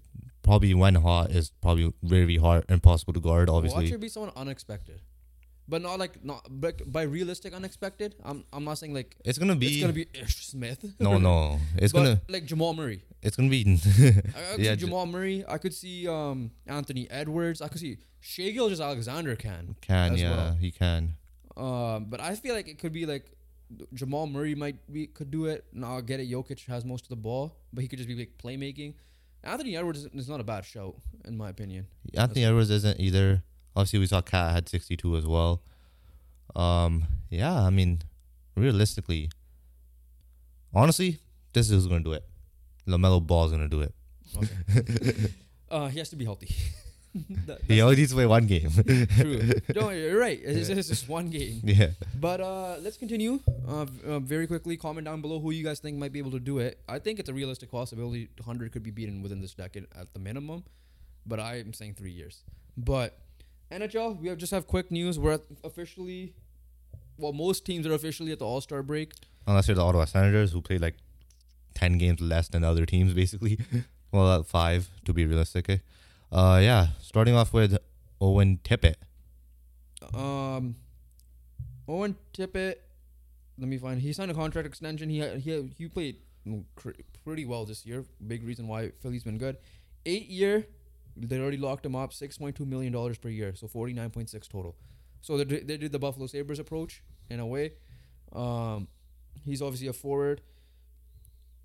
probably when hot is probably very hard impossible to guard. Obviously. Watch Obviously, it be someone unexpected, but not like not but by realistic unexpected. I'm I'm not saying like it's gonna be. it's gonna be Ish Smith. no, no. It's gonna. like Jamal Murray. It's gonna be. I, Yeah, Jamal Murray. I could see um Anthony Edwards. I could see Shai Gilgeous-Alexander can. can yeah well. he can. Um, but I feel like it could be like Jamal Murray might be could do it. Now I get it. Jokic has most of the ball, but he could just be like playmaking. Anthony Edwards is- is not a bad show in my opinion. Anthony Edwards isn't either. Obviously, we saw KAT had 62 as well. Um, yeah, I mean, realistically, honestly, this is who's gonna do it. LaMelo Ball's gonna do it. Okay. uh, he has to be healthy. That- He only needs to play one game. true. No, you're right. It's, it's just one game. yeah, But uh, let's continue. Uh, uh, very quickly, comment down below who you guys think might be able to do it. I think it's a realistic possibility. 100 could be beaten within this decade at the minimum, but I'm saying three years. But NHL, we have just have quick news. We're officially, well, most teams are officially at the All Star break. unless you're the Ottawa Senators who played like 10 games less than other teams, basically. well, uh, five to be realistic. Uh, yeah, starting off with Owen Tippett. Um, Owen Tippett. Let me find. He signed a contract extension. He he he played pretty well this year. Big reason why Philly's been good. Eight year. They already locked him up. Six point two million dollars per year. So forty nine point six total. So they did- they did the Buffalo Sabres approach in a way. Um, he's obviously a forward.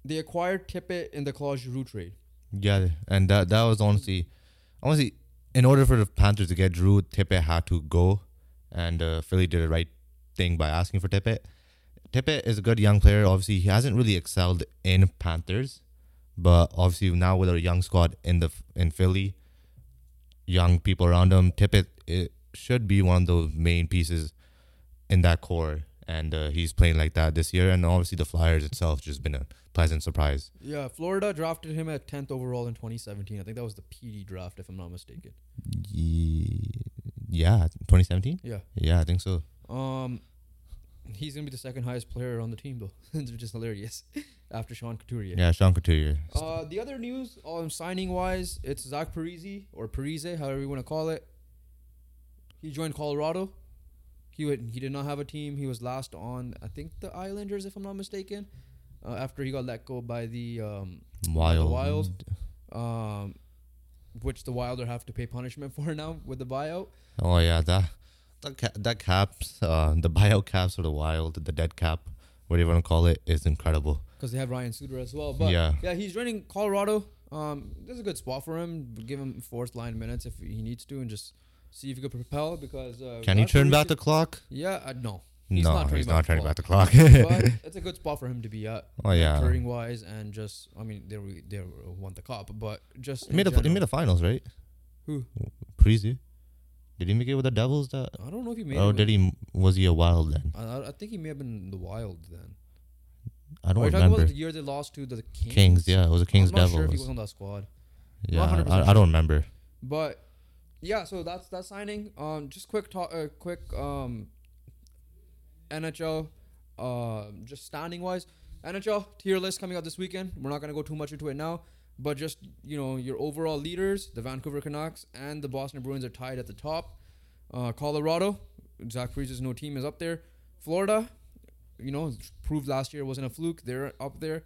They acquired Tippett in the Claude Giroux trade. Yeah, and that that was honestly, honestly, in order for the Panthers to get Drew, Tippett had to go, and uh, Philly did the right thing by asking for Tippett. Tippett is a good young player. Obviously, he hasn't really excelled in Panthers, but obviously now with a young squad in the in Philly, young people around him, Tippett it should be one of the main pieces in that core, and uh, he's playing like that this year. And obviously, the Flyers itself just been a pleasant surprise. Yeah, Florida drafted him at tenth overall in 2017. I think that was the PD draft, if I'm not mistaken. Yeah, 2017. Yeah. Yeah, I think so. Um, he's gonna be the second highest player on the team though, which is hilarious. After Sean Couturier. Yeah, Sean Couturier. Uh, the other news on signing wise, it's Zach Parise or Parise, however you want to call it. He joined Colorado. He would, he did not have a team. He was last on I think the Islanders, if I'm not mistaken. Uh, after he got let go by the um, Wild. Wild. um, which the Wilder have to pay punishment for now with the buyout. Oh yeah, that that, ca- that caps, uh, the buyout caps for the Wild, the dead cap, whatever you want to call it, is incredible. because they have Ryan Suter as well. But Yeah. yeah, he's running Colorado. Um, this is a good spot for him. Give him fourth line minutes if he needs to, and just see if he could propel. Because uh, Can you Zach turn back the clock? Yeah, uh, no. No, not he's not the turning clock. back the clock. but it's a good spot for him to be at. Oh, yeah. touring wise, and just I mean they re- they won the cup, but just he made a general. made a finals, right? Who? Prezi. Did he make it with the Devils? That I don't know if he made. or did he? Was he a Wild then? I, I- think he may have been the Wild then. I don't Are you talking about the year they lost to the Kings? Kings, yeah, it was the Kings I'm not Devils. sure if he was on that squad. yeah, not 100% I, I don't remember. But yeah, so that's that signing. Um, just quick talk, uh, quick um NHL, uh, just standing wise, NHL tier list coming out this weekend. We're not gonna go too much into it now, but just you know your overall leaders, the Vancouver Canucks and the Boston Bruins are tied at the top. Uh, Colorado, Zach Parise's no team is up there. Florida, you know, proved last year wasn't a fluke. They're up there.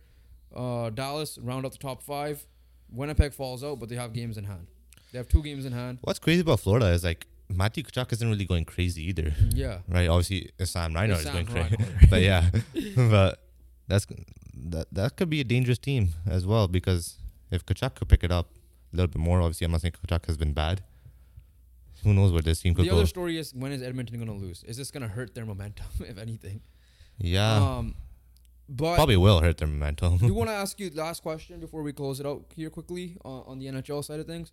Uh, Dallas round up the top five. Winnipeg falls out, but they have games in hand. They have two games in hand. What's crazy about Florida is like Matthew Tkachuk isn't really going crazy either, Yeah. right? Obviously, uh, Sam Reinhart is going crazy, but yeah, but that's that that could be a dangerous team as well because if Tkachuk could pick it up a little bit more, obviously, I'm not saying Kachuk has been bad. Who knows where this team could The go? The other story is when is Edmonton going to lose? Is this going to hurt their momentum, if anything? yeah, Um, but probably will hurt their momentum. do want to ask you the last question before we close it out here quickly on, on the NHL side of things.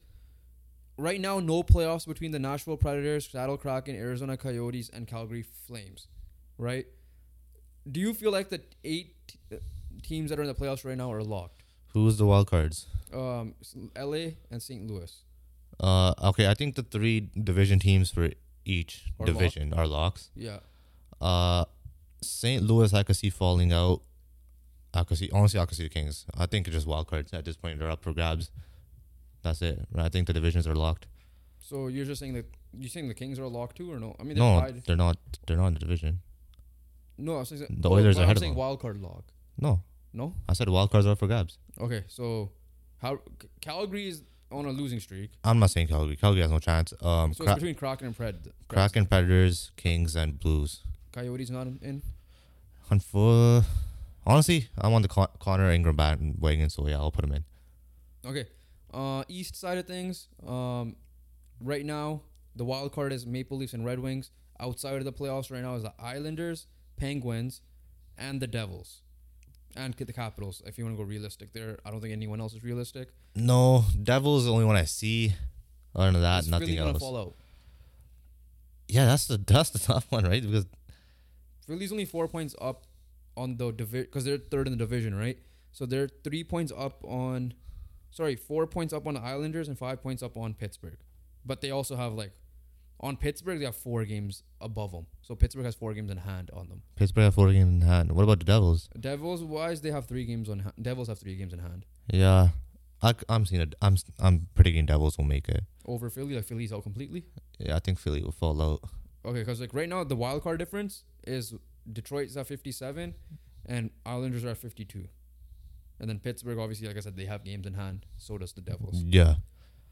Right now, no playoffs between the Nashville Predators, Seattle Kraken, Arizona Coyotes, and Calgary Flames. Right? Do you feel like the eight teams that are in the playoffs right now are locked? Who's the wild cards? Um, LA and St. Louis. Uh, okay, I think the three division teams for each Are division are locks. Yeah. Uh, St. Louis, I could see falling out. I could see honestly, I could see the Kings. I think it's just wild cards at this point. They're up for grabs. That's it. I think the divisions are locked. So you're just saying that you saying the Kings are locked too, or no? I mean, they're No, tied. they're not. They're not in the division. No, I was saying The Oilers are I'm ahead of saying them. wild card lock. No, No. I said wild cards are up for grabs. Okay, so how Calgary is on a losing streak. I'm not saying Calgary. Calgary has no chance. Um, So Kra- it's between Kraken and Pred. Kraken, Predators, Kings, and Blues. Coyotes not in. in. Unfor- honestly, I'm on the Con- Connor Ingram bandwagon, so yeah, I'll put him in. Okay. Uh, east side of things. Um, right now the wild card is Maple Leafs and Red Wings. Outside of the playoffs right now is the Islanders, Penguins, and the Devils, and the Capitals. If you want to go realistic, there, I don't think anyone else is realistic. No, Devils is the only one I see. Other than that, Is nothing gonna else. fall out? Yeah, that's the that's the tough one, right? Because Philly's only four points up on the division because they're third in the division, right? So they're three points up on, sorry, four points up on the Islanders and five points up on Pittsburgh. But they also have like, on Pittsburgh they have four games above them. So Pittsburgh has four games in hand on them. Pittsburgh have four games in hand. What about the Devils? Devils wise, they have three games on. Ha- Devils have three games in hand Yeah, I, am seeing it. I'm I'm predicting Devils will make it. over Philly. Like Philly's out completely. Yeah, I think Philly will fall out. Okay, because like right now the wild card difference is Detroit's at fifty seven, and Islanders are at fifty two, and then Pittsburgh obviously, like I said, they have games in hand. So does the Devils. Yeah,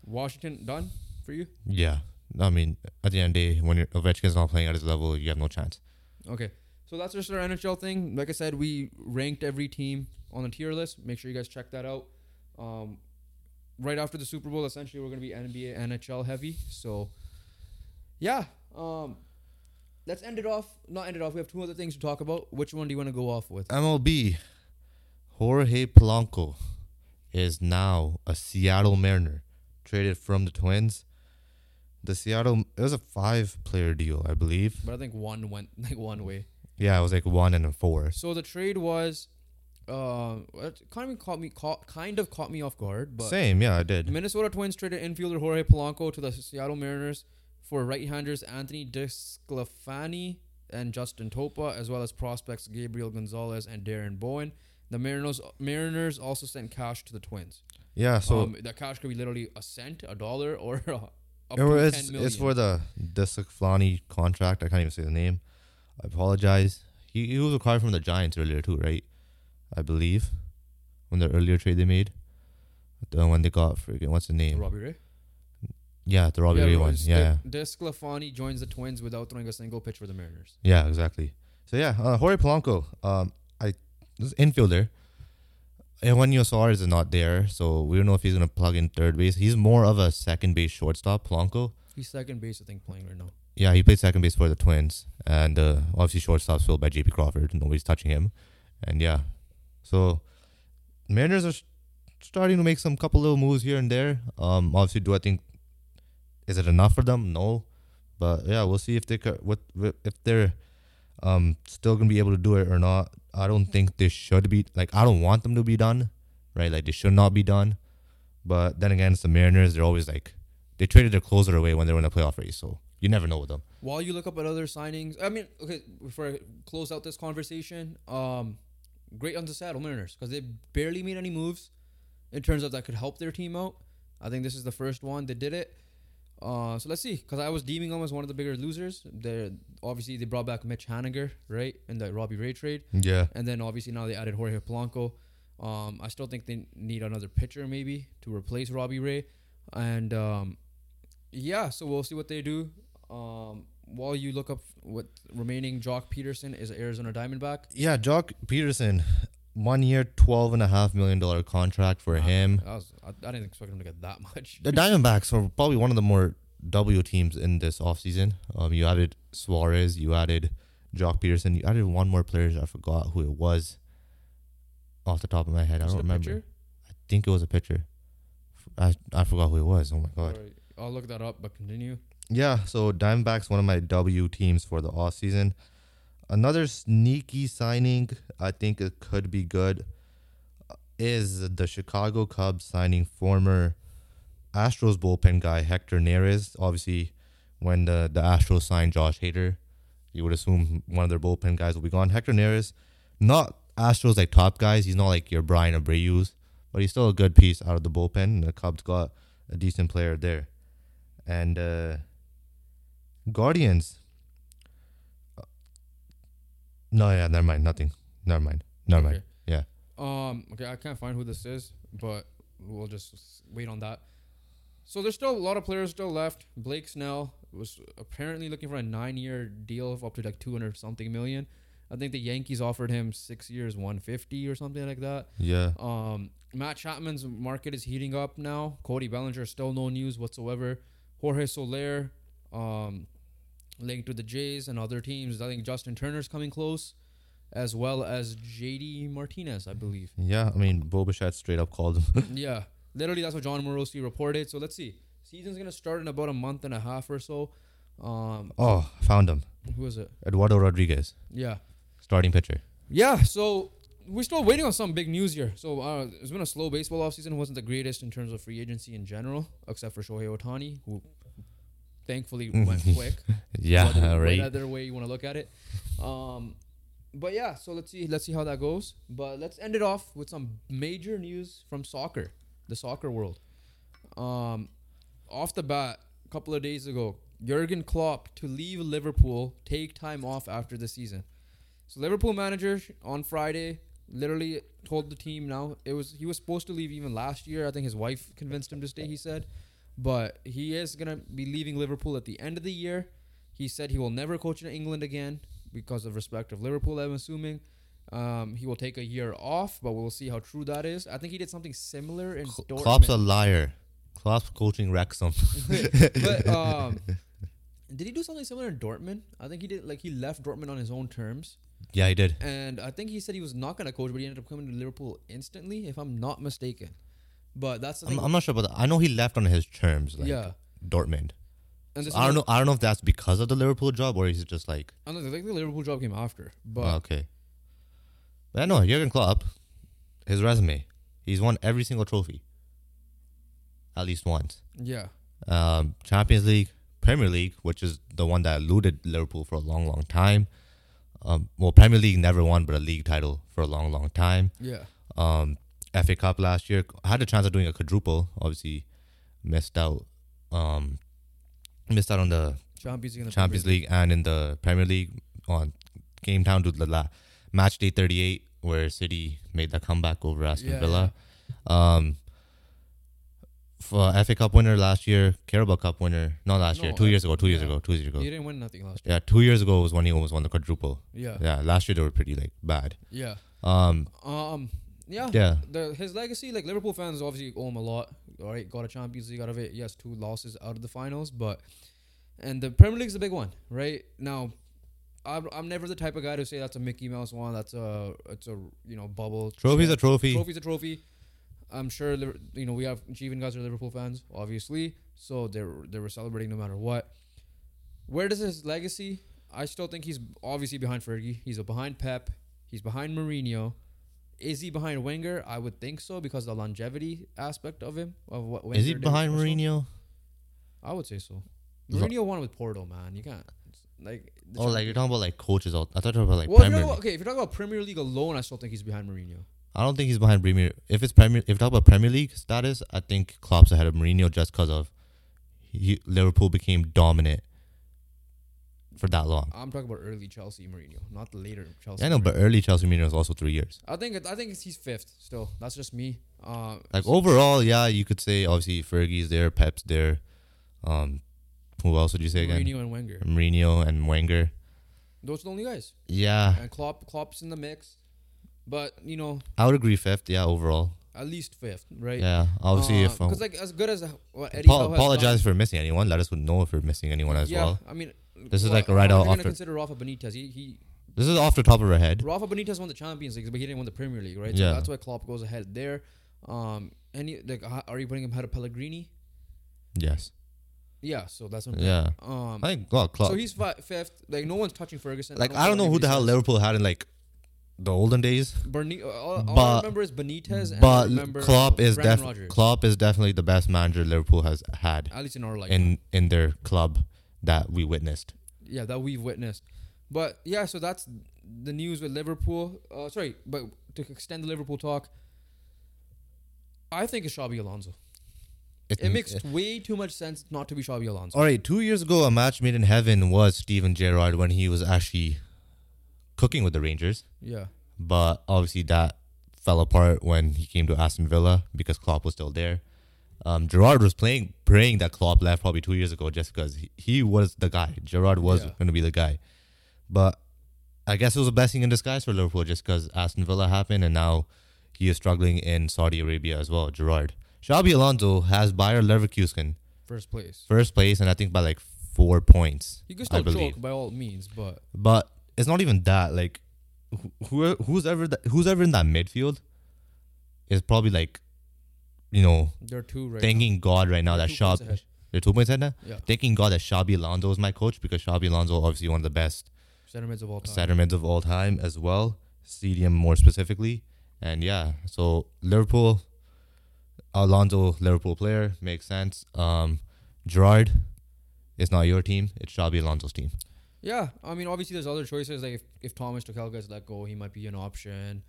Washington done for you? yeah. I mean, at the end of the day, when your Ovechkin's not playing at his level, you have no chance. Okay. So that's just our NHL thing. Like I said, we ranked every team on the tier list. Make sure you guys check that out. Um, right after the Super Bowl, essentially, we're going to be NBA, NHL heavy. So, yeah. Um, let's end it off. Not end it off. We have two other things to talk about. Which one do you want to go off with? MLB, Jorge Polanco is now a Seattle Mariner, traded from the Twins. The Seattle it was a five-player deal, I believe. But I think one went like one way. Yeah, it was like one and a four. So the trade was, uh, it kind of caught me caught kind of caught me off guard. But Same, yeah, I did. Minnesota Twins traded infielder Jorge Polanco to the Seattle Mariners for right-handers Anthony DeSclafani and Justin Topa, as well as prospects Gabriel Gonzalez and Darren Bowen. The Mariners Mariners also sent cash to the Twins. Yeah, so um, that cash could be literally a cent, a dollar, or up It to was- 10 it's, it's for the Desiclani contract. I can't even say the name. I apologize. He, he was acquired from the Giants earlier too, right? I believe when the earlier trade they made, the when they got freaking what's the name? Robbie Ray. Yeah, the Robbie Ray one. Yeah, De- DeSclafani joins the Twins without throwing a single pitch for the Mariners. yeah, exactly. So yeah, uh, Jorge Polanco, um, I this infielder. And when Suarez is not there, so we don't know if he's gonna plug in third base. He's more of a second base shortstop, Polanco. He's second base, I think, playing right now. Yeah, he played second base for the Twins, and uh, obviously shortstop's filled by J.P. Crawford. Nobody's touching him, and yeah, so Mariners are starting to make some couple little moves here and there. Um, obviously, do I think is it enough for them? No, but yeah, we'll see if they what if they're um still gonna be able to do it or not. I don't think this should be like I don't want them to be done, right? Like they should not be done. But then again, it's the Mariners. They're always like they traded their closer away when they were in the playoff race, so You never know with them. While you look up at other signings, I mean, okay, before I close out this conversation, um, great on the Seattle Mariners because they barely made any moves in terms of that could help their team out. I think this is the first one that did it. Uh, so let's see, because I was deeming them as one of the bigger losers. They obviously they brought back Mitch Haniger, right, in the Robbie Ray trade, Yeah. and then obviously now they added Jorge Polanco. Um, I still think they need another pitcher maybe to replace Robbie Ray, and um, yeah, so we'll see what they do. Um, while you look up what remaining, Joc Pederson is Arizona Diamondback. Yeah, Joc Pederson, one year, twelve and a half million dollar contract for him. That was, I, I didn't expect him to get that much. The Diamondbacks are probably one of the more W teams in this offseason. Um, you added Suarez, you added Joc Pederson, you added one more player. I forgot who it was. Off the top of my head, I don't remember. pitcher? I think it was a pitcher. I I forgot who it was. Oh my god. Alright, I'll look that up, but continue. Yeah, so Diamondbacks one of my W teams for the off season. Another sneaky signing, I think it could be good, is the Chicago Cubs signing former Astros bullpen guy Hector Neris. Obviously, when the the Astros signed Josh Hader, you would assume one of their bullpen guys will be gone. Hector Neris, not Astros like top guys. He's not like your Bryan Abreu's, but he's still a good piece out of the bullpen. And the Cubs got a decent player there, and. uh Guardians. No, yeah, never mind. Nothing. Never mind. Never mind. Yeah. Um. Okay, I can't find who this is, but we'll just wait on that. So there's still a lot of players still left. Blake Snell was apparently looking for a nine-year deal of up to like 200 something million. I think the Yankees offered him six years, 150 or something like that. Yeah. Um, Matt Chapman's market is heating up now. Cody Bellinger still no news whatsoever. Jorge Soler, um, linked to the Jays and other teams. I think Justin Turner's coming close, as well as JD Martinez, I believe. Yeah. I mean, Bo Bichette straight up called him. yeah, literally that's what Jon Morosi reported. So let's see. Season's gonna start in about a month and a half or so. Um, oh, I found him. who is it? Eduardo Rodriguez, Yeah, starting pitcher. Yeah, so we're still waiting on some big news here. So uh, it's been a slow baseball offseason. It wasn't the greatest in terms of free agency in general, except for Shohei Ohtani, who thankfully went quick. Yeah. whether, right. Whatever way you want to look at it. Um, but yeah, so let's see. Let's see how that goes. But let's end it off with some major news from soccer, the soccer world. Um, off the bat, a couple of days ago, Jurgen Klopp to leave Liverpool, take time off after the season. So Liverpool manager on Friday literally told the team now it was he was supposed to leave even last year. I think his wife convinced him to stay. He said, but he is gonna be leaving Liverpool at the end of the year. He said he will never coach in England again because of respect of Liverpool. I'm assuming. Um, he will take a year off, but we'll see how true that is. I think he did something similar in Cl- Dortmund. Klopp's a liar. Klopp's coaching Wrexham. but um, did he do something similar in Dortmund? I think he did. Like he left Dortmund on his own terms, yeah, he did. and I think he said he was not gonna coach, but he ended up coming to Liverpool instantly, if I'm not mistaken. But that's the I'm. I'm not sure about that. I know he left on his terms, like yeah, Dortmund. and I don't know. I don't know if that's because of the Liverpool job or he's just like I don't know, I think the Liverpool job came after, but Oh, okay. But I know Jurgen Klopp, his resume, he's won every single trophy. At least once. yeah, Um, Champions League, Premier League, which is the one that eluded Liverpool for a long, long time. Um, well, Premier League never won, but a league title for a long, long time. yeah, Um, FA Cup last year had a chance of doing a quadruple. Obviously, missed out. Um, missed out on the Champions League, and the Champions League and in the Premier League on came down to the la- match day 38 where City made that comeback over Aston Yeah, Villa. Um for FA Cup winner last year, Carabao Cup winner, not last year, No, 2 uh, years ago, 2 years yeah. ago, 2 years ago. He didn't win nothing last year. Yeah, 2 years ago was when he almost won the quadruple. Yeah, Yeah, last year they were pretty like bad. yeah. Um Um, yeah. yeah. The his legacy, like Liverpool fans, obviously owe him a lot. All right, got a Champions League out of it. Yes, two losses out of the finals, but and the Premier League's the big one, right? Now, I'm, I'm never the type of guy to say that's a Mickey Mouse one. That's a it's a you know bubble. Trophy's a trophy. Trophy's a trophy. I'm sure you know we have Jeevan guys are Liverpool fans, obviously, so they were they were celebrating no matter what. Where does his legacy? I still think he's obviously behind Fergie. He's a behind Pep. He's behind Mourinho. Is he behind Wenger? I would think so because the longevity aspect of him. Of what Wenger Is he behind. Mourinho? I would say so. Mourinho won with Porto, man. You can't like. Oh, like you're talking about like coaches. All I thought you were about like well, Premier. about, okay, if you're talking about Premier League alone, I still think he's behind Mourinho. I don't think he's behind Premier. If it's Premier, if you talk about Premier League status, I think Klopp's ahead of Mourinho just because of he, Liverpool became dominant for that long. I'm talking about early Chelsea Mourinho, not later Chelsea. I know, but early Chelsea Mourinho was also three years. I think it, I think it's, he's fifth still. That's just me. Uh, Like overall, yeah, you could say obviously Fergie's there, Pep's there. Um, who else would you say again? Mourinho and Wenger. Mourinho and Wenger. Those are the only guys. Yeah, And Klopp, Klopp's in the mix, but you know, I would agree fifth. Yeah, overall. at least fifth, right? Yeah, obviously if um, because like as good as uh, what Eddie Paul, Howe has apologize done- for missing anyone. Let us know if we're missing anyone as yeah, well. I mean, This is like right off. out are you gonna after- consider Rafa Benitez. He he This is off the top of her head. Rafa Benitez won the Champions League, but he didn't win the Premier League, right? So Yeah. that's why Klopp goes ahead there. Um, any like, are you putting him ahead of Pellegrini? Yes. Yeah, so that's what I'm Yeah. Um, I think well, Klopp. so he's fi- fifth. Like no one's touching Ferguson. like I don't know who the hell Liverpool had in like the olden days, Berni- uh, all, all I But- remember is Benitez. And I but remember Klopp is def- Klopp is definitely the best manager Liverpool has had At least in our life. in in their club that we witnessed. yeah, that we've witnessed. But yeah, so that's the news with Liverpool. Uh, sorry, but to extend the Liverpool talk, I think it's Xabi Alonso. It makes way too much sense not to be Xabi Alonso. All right, two years ago, a match made in heaven was Steven Gerrard when he was actually cooking with the Rangers. Yeah, but obviously that fell apart when he came to Aston Villa because Klopp was still there. Um, Gerrard was playing, praying that Klopp left probably two years ago just because he, he was the guy. Gerrard was Yeah. going to be the guy, but I guess it was a blessing in disguise for Liverpool just because Aston Villa happened and now he is struggling in Saudi Arabia as well. Gerrard, Xabi Alonso has Bayer Leverkusen first place. first place and I think by like four points. You can still choke by all means, but But it's not even that. Like, who who's ever that, who's ever in that midfield is probably like, you know, they're two right thanking God right now They're that Shab, they're two points ahead now. now. Yeah, Thanking God that Xabi Alonso is my coach because Xabi Alonso obviously one of the best center mids of all time. center mids of all time as well. CDM more specifically, and yeah, so Liverpool, Alonso Liverpool player makes sense. Um, Gerrard, it's not your team; it's Xabi Alonso's team. Yeah, I mean, obviously, there's other choices. Like if, if Thomas Tuchel gets let go, he might be an option.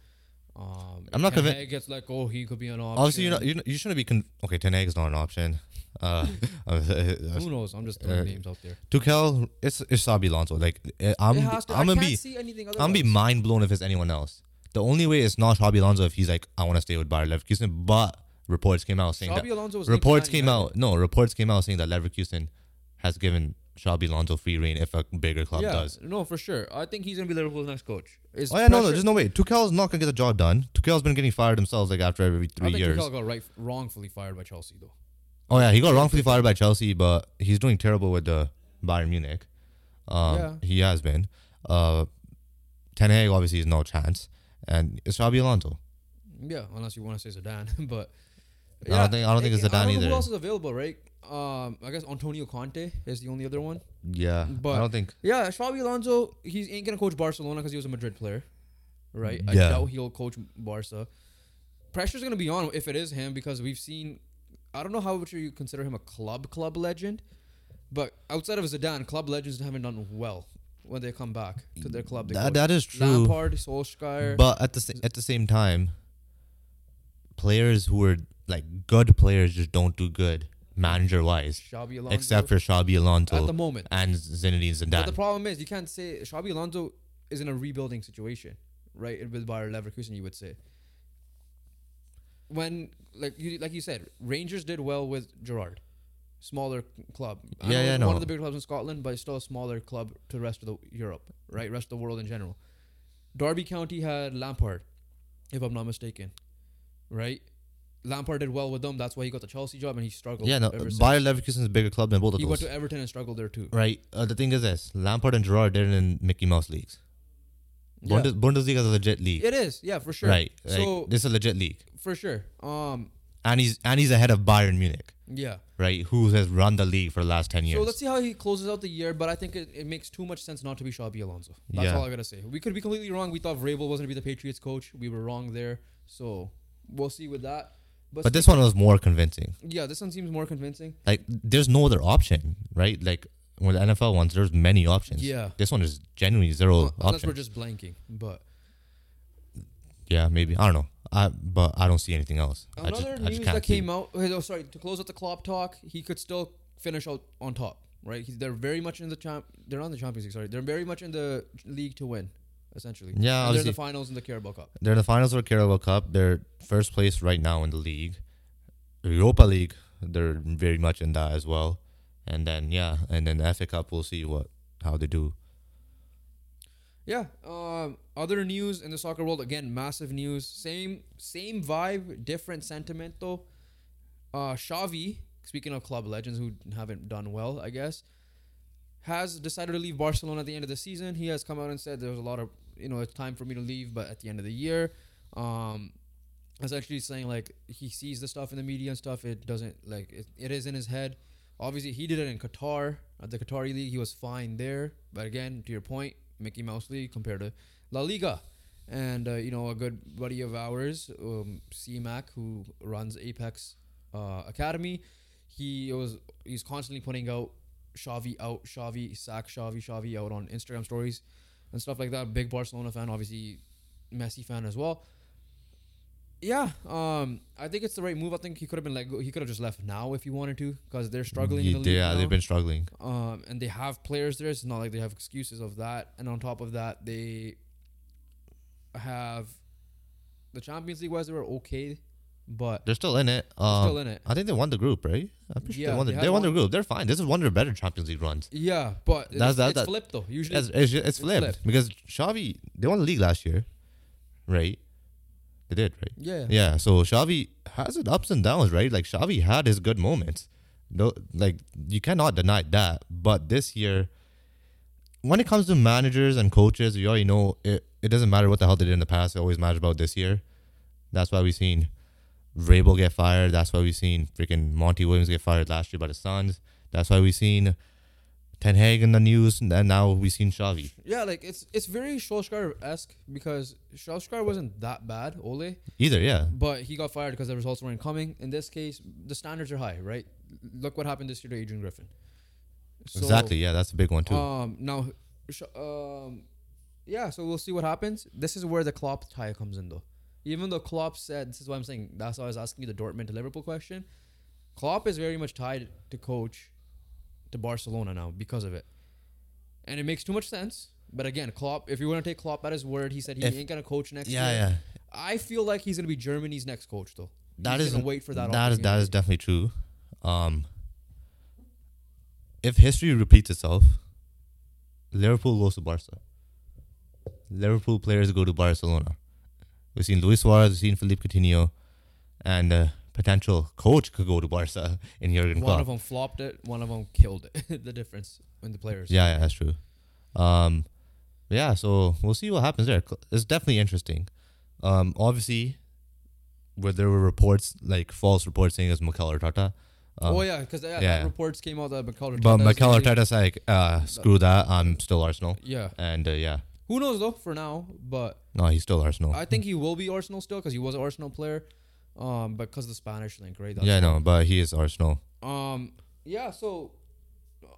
Um, I'm not if Ten convinced- Hag gets let go, he could be an option. Obviously, you're not, you're not, you shouldn't be. Con- okay, Ten Hag is not an option. Uh, uh, Who knows? I'm just throwing uh, names out there. Tuchel, it's it's Xabi Alonso. Like uh, I'm, to, I'm gonna be, I'm gonna be mind blown if it's anyone else. The only way it's not Xabi Alonso if he's like, I want to stay with Bayer Leverkusen. But reports came out saying Xabi that Alonso was reports came Man out. No, reports came out saying that Leverkusen has given Xabi Alonso free reign if a bigger club Yeah, does. no, for sure. I think he's gonna be Liverpool's next coach. Is Oh yeah, no, no, there's no way. Tuchel's not gonna get the job done. Tuchel's been getting fired himself like after every I three think years. Tuchel got right, wrongfully fired by Chelsea though. Oh yeah, he got wrongfully fired by Chelsea, but he's doing terrible with the Bayern Munich. Um, Yeah. he has been. Uh, Ten Hag obviously is no chance, and it's Xabi Alonso. Yeah, unless you want to say Zidane, but I don't think- I don't think it's I Zidane don't know either. Who else is available, right? Um, I guess Antonio Conte is the only other one. Yeah, But- I don't think. Yeah, Xabi Alonso, he ain't gonna coach Barcelona because he was a Madrid player, right? I Yeah. doubt he'll coach Barca. Pressure's gonna be on if it is him because we've seen. I don't know how much you consider him a club club legend, but outside of Zidane, club legends haven't done well when they come back to their club. They That, coach. that is true. Lampard, Solskjaer. But at the sa- at the same time, players who are like good players just don't do good manager wise, except for Xabi Alonso at the moment. and Zinedine Zidane. But the problem is, you can't say Xabi Alonso is in a rebuilding situation, right? With Bayer Leverkusen, you would say. When, like you like you said, Rangers did well with Gerrard, smaller club. I Yeah, know yeah, it's no. One of the bigger clubs in Scotland, but still a smaller club to the rest of the Europe, right? Rest of the world in general. Derby County had Lampard, if I'm not mistaken, right? Lampard did well with them. That's why he got the Chelsea job, and he struggled. Yeah, no. Bayer Leverkusen is a bigger club than both of those. He went to Everton and struggled there too. Right. Uh, the thing is this: Lampard and Gerrard did in Mickey Mouse leagues. Yeah. Bundes- Bundesliga is a legit league. It is, yeah, for sure. Right. Like, so this is a legit league, for sure. Um, and he's and he's ahead of Bayern Munich, yeah. right? Who has run the league for the last ten years? So let's see how he closes out the year, but I think it, it makes too much sense not to be Xabi Alonso. That's Yeah. all I gotta say. We could be completely wrong. We thought Vrabel was gonna be the Patriots coach. We were wrong there. So we'll see with that. But this one was more convincing. yeah, this one seems more convincing. Like, there's no other option, right? Like, with the NFL ones, there's many options. Yeah. This one is genuinely zero Uh, unless we're just blanking, but yeah, maybe. I don't know. I but I don't see anything else. I Another just, I just news can't that see. came out. Oh, sorry. To close out the Klopp talk, he could still finish out on top, right? He's, they're very much in the champ. They're not in the Champions League. Sorry, they're very much in the league to win, essentially. Yeah, they're in the finals in the Carabao Cup. They're in the finals of the Carabao Cup. They're first place right now in the league. Europa League, they're very much in that as well. And then yeah, and then the FA Cup, we'll see what how they do. Yeah. Um. Other news in the soccer world again, massive news. Same same vibe, different sentiment though. Uh, Xavi, speaking of club legends who haven't done well, I guess, has decided to leave Barcelona at the end of the season. He has come out and said there was a lot of you know it's time for me to leave, but at the end of the year, um, essentially saying like he sees the stuff in the media and stuff. It doesn't like it, it is in his head. Obviously, he did it in Qatar at the Qatari league. He was fine there, but again, to your point, Mickey Mouse League compared to La Liga, and uh, you know a good buddy of ours, um, C-Mac, who runs Apex uh, Academy. He was he's constantly putting out Xavi out, Xavi sack, Xavi, Xavi out on Instagram stories and stuff like that. Big Barcelona fan, obviously Messi fan as well. Yeah, um, I think it's the right move. I think he could have been like he could have just left now if he wanted to because they're struggling in the league yeah, they've been struggling. um, and they have players there. It's not like they have excuses of that. And on top of that, they have the Champions League wise they were okay, but They're still in it. Um, still in it. I think they won the group, right? I'm pretty sure Yeah, they won the, they they, won the group. They're fine. This is one of their better Champions League runs. Yeah, but That's- it's, that- it's that- flipped though. Usually, It's, it's, it's, It's flipped, flipped. because Xavi they won the league last year, right? They did, right? yeah, Yeah, so Xavi has its ups and downs, right? Like Xavi had his good moments. No, like you cannot deny that. But this year, when it comes to managers and coaches, you already know it. It doesn't matter what the hell they did in the past. It always matters about this year. That's why we've seen Vrabel get fired. That's why we've seen freaking Monty Williams get fired last year by the Suns. That's why we've seen Ten Hag in the news, and now we've seen Xavi. yeah. Like it's it's very Solskjaer esque because Solskjaer wasn't that bad, Ole, Either, yeah. but he got fired because the results weren't coming. In this case, the standards are high, right? Look what happened this year to Adrian Griffin. So, exactly, yeah. That's a big one too. Um, now, um, yeah. So we'll see what happens. This is where the Klopp tie comes in, though. Even though Klopp said, this is why I'm saying. That's why I was asking you the Dortmund to Liverpool question. Klopp is very much tied to coach to Barcelona now because of it, and it makes too much sense. But again, Klopp. If you want to take Klopp at his word, he said he If- ain't gonna coach next yeah, year. yeah. I feel like he's gonna be Germany's next coach, though. That is wait for that. That is that is definitely true. Um, if history repeats itself, Liverpool goes to Barca. Liverpool players go to Barcelona. We've seen Luis Suarez, we've seen Philippe Coutinho, and uh, potential coach could go to Barca in Jurgen Klopp. One of them flopped it. One of them killed it. the difference in the players. Yeah, yeah, that's true. Um, yeah, so we'll see what happens there. It's definitely interesting. Um, obviously, where there were reports like false reports saying it's Mikel Arteta. Um, oh yeah, because yeah, yeah. reports came out that Mikel Arteta. But Mikel. Arteta's like, uh, screw that. I'm still Arsenal, Yeah. and uh, yeah, Who knows though? For now, but no, he's still Arsenal. I think he will be Arsenal still because he was an Arsenal player. Um, but because the Spanish link, right? That's yeah, why. no, but he is Arsenal. Um, yeah. So,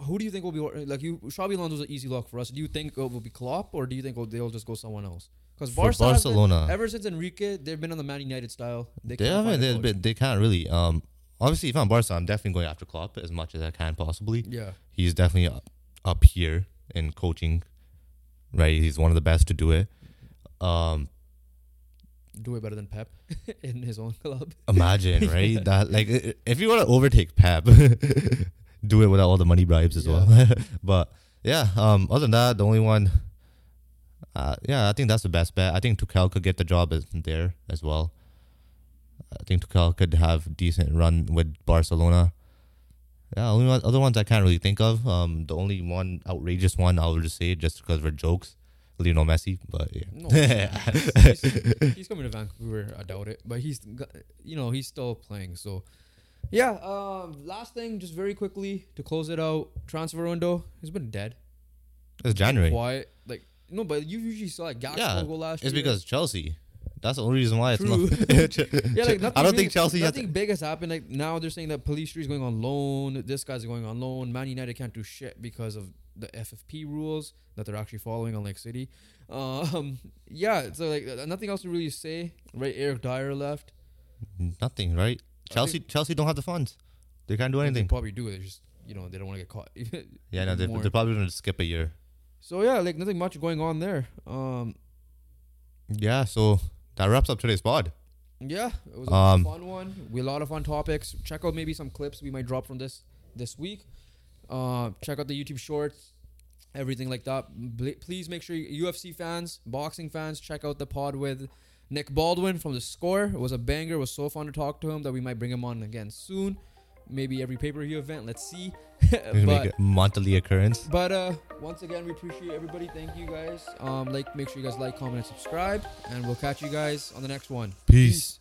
who do you think will be like you? Xabi Alonso's an easy lock for us. Do you think it will be Klopp or do you think they'll just go someone else? Because For Barcelona, ever since Enrique, they've been on the Man United style. They, they can't haven't. They, they can't really. Um, obviously, if I'm Barca, I'm definitely going after Klopp as much as I can possibly. Yeah. He's definitely up, up here in coaching. Right, he's one of the best to do it. Um, Do it better than Pep in his own club. imagine, right? That like, if you want to overtake Pep, do it without all the money bribes as well. but yeah, um, other than that, the only one, uh, yeah, I think that's the best bet. I think Tuchel could get the job as, there as well. I think Tuchel could have decent run with Barcelona. Yeah, only one, other ones I can't really think of. Um, the only one outrageous one I will just say just because we're jokes, Lionel Messi. But yeah, No, he's, he's coming to Vancouver. I doubt it, but he's, got- you know, he's still playing. So, yeah. Um, last thing, just very quickly to close it out. Transfer window has been dead. it's January. Quiet. Like no, but you usually saw like Gakpo Yeah, go last It's year. because Chelsea. That's the only reason why it's True. not. Yeah, like nothing I don't really- think Chelsea has. Nothing big has happened. Like now they're saying that Police tree is going on loan. This guy's going on loan. Man United can't do shit because of the FFP rules that they're actually following on Lake City. Um, yeah. So like uh, nothing else to really say. Right? Eric Dier left. Nothing, right? I Chelsea, Chelsea don't have the funds. They can't do They anything. probably do. They just you know they don't want to get caught. Yeah, no, they're, they're probably gonna skip a year. So yeah, like nothing much going on there. Um, Yeah, so that wraps up today's pod. yeah, it was a Um, fun one. We a lot of fun topics. Check out maybe some clips we might drop from this this week. Uh, check out the YouTube shorts, everything like that. Please make sure you, UFC fans, boxing fans, check out the pod with Nick Baldwin from the Score. It was a banger. It was so fun to talk to him that we might bring him on again soon. Maybe every pay per view event. Let's see. But monthly occurrence. but uh, once again, we appreciate everybody. Thank you guys. Um, like, make sure you guys like, comment, and subscribe, and we'll catch you guys on the next one. Peace.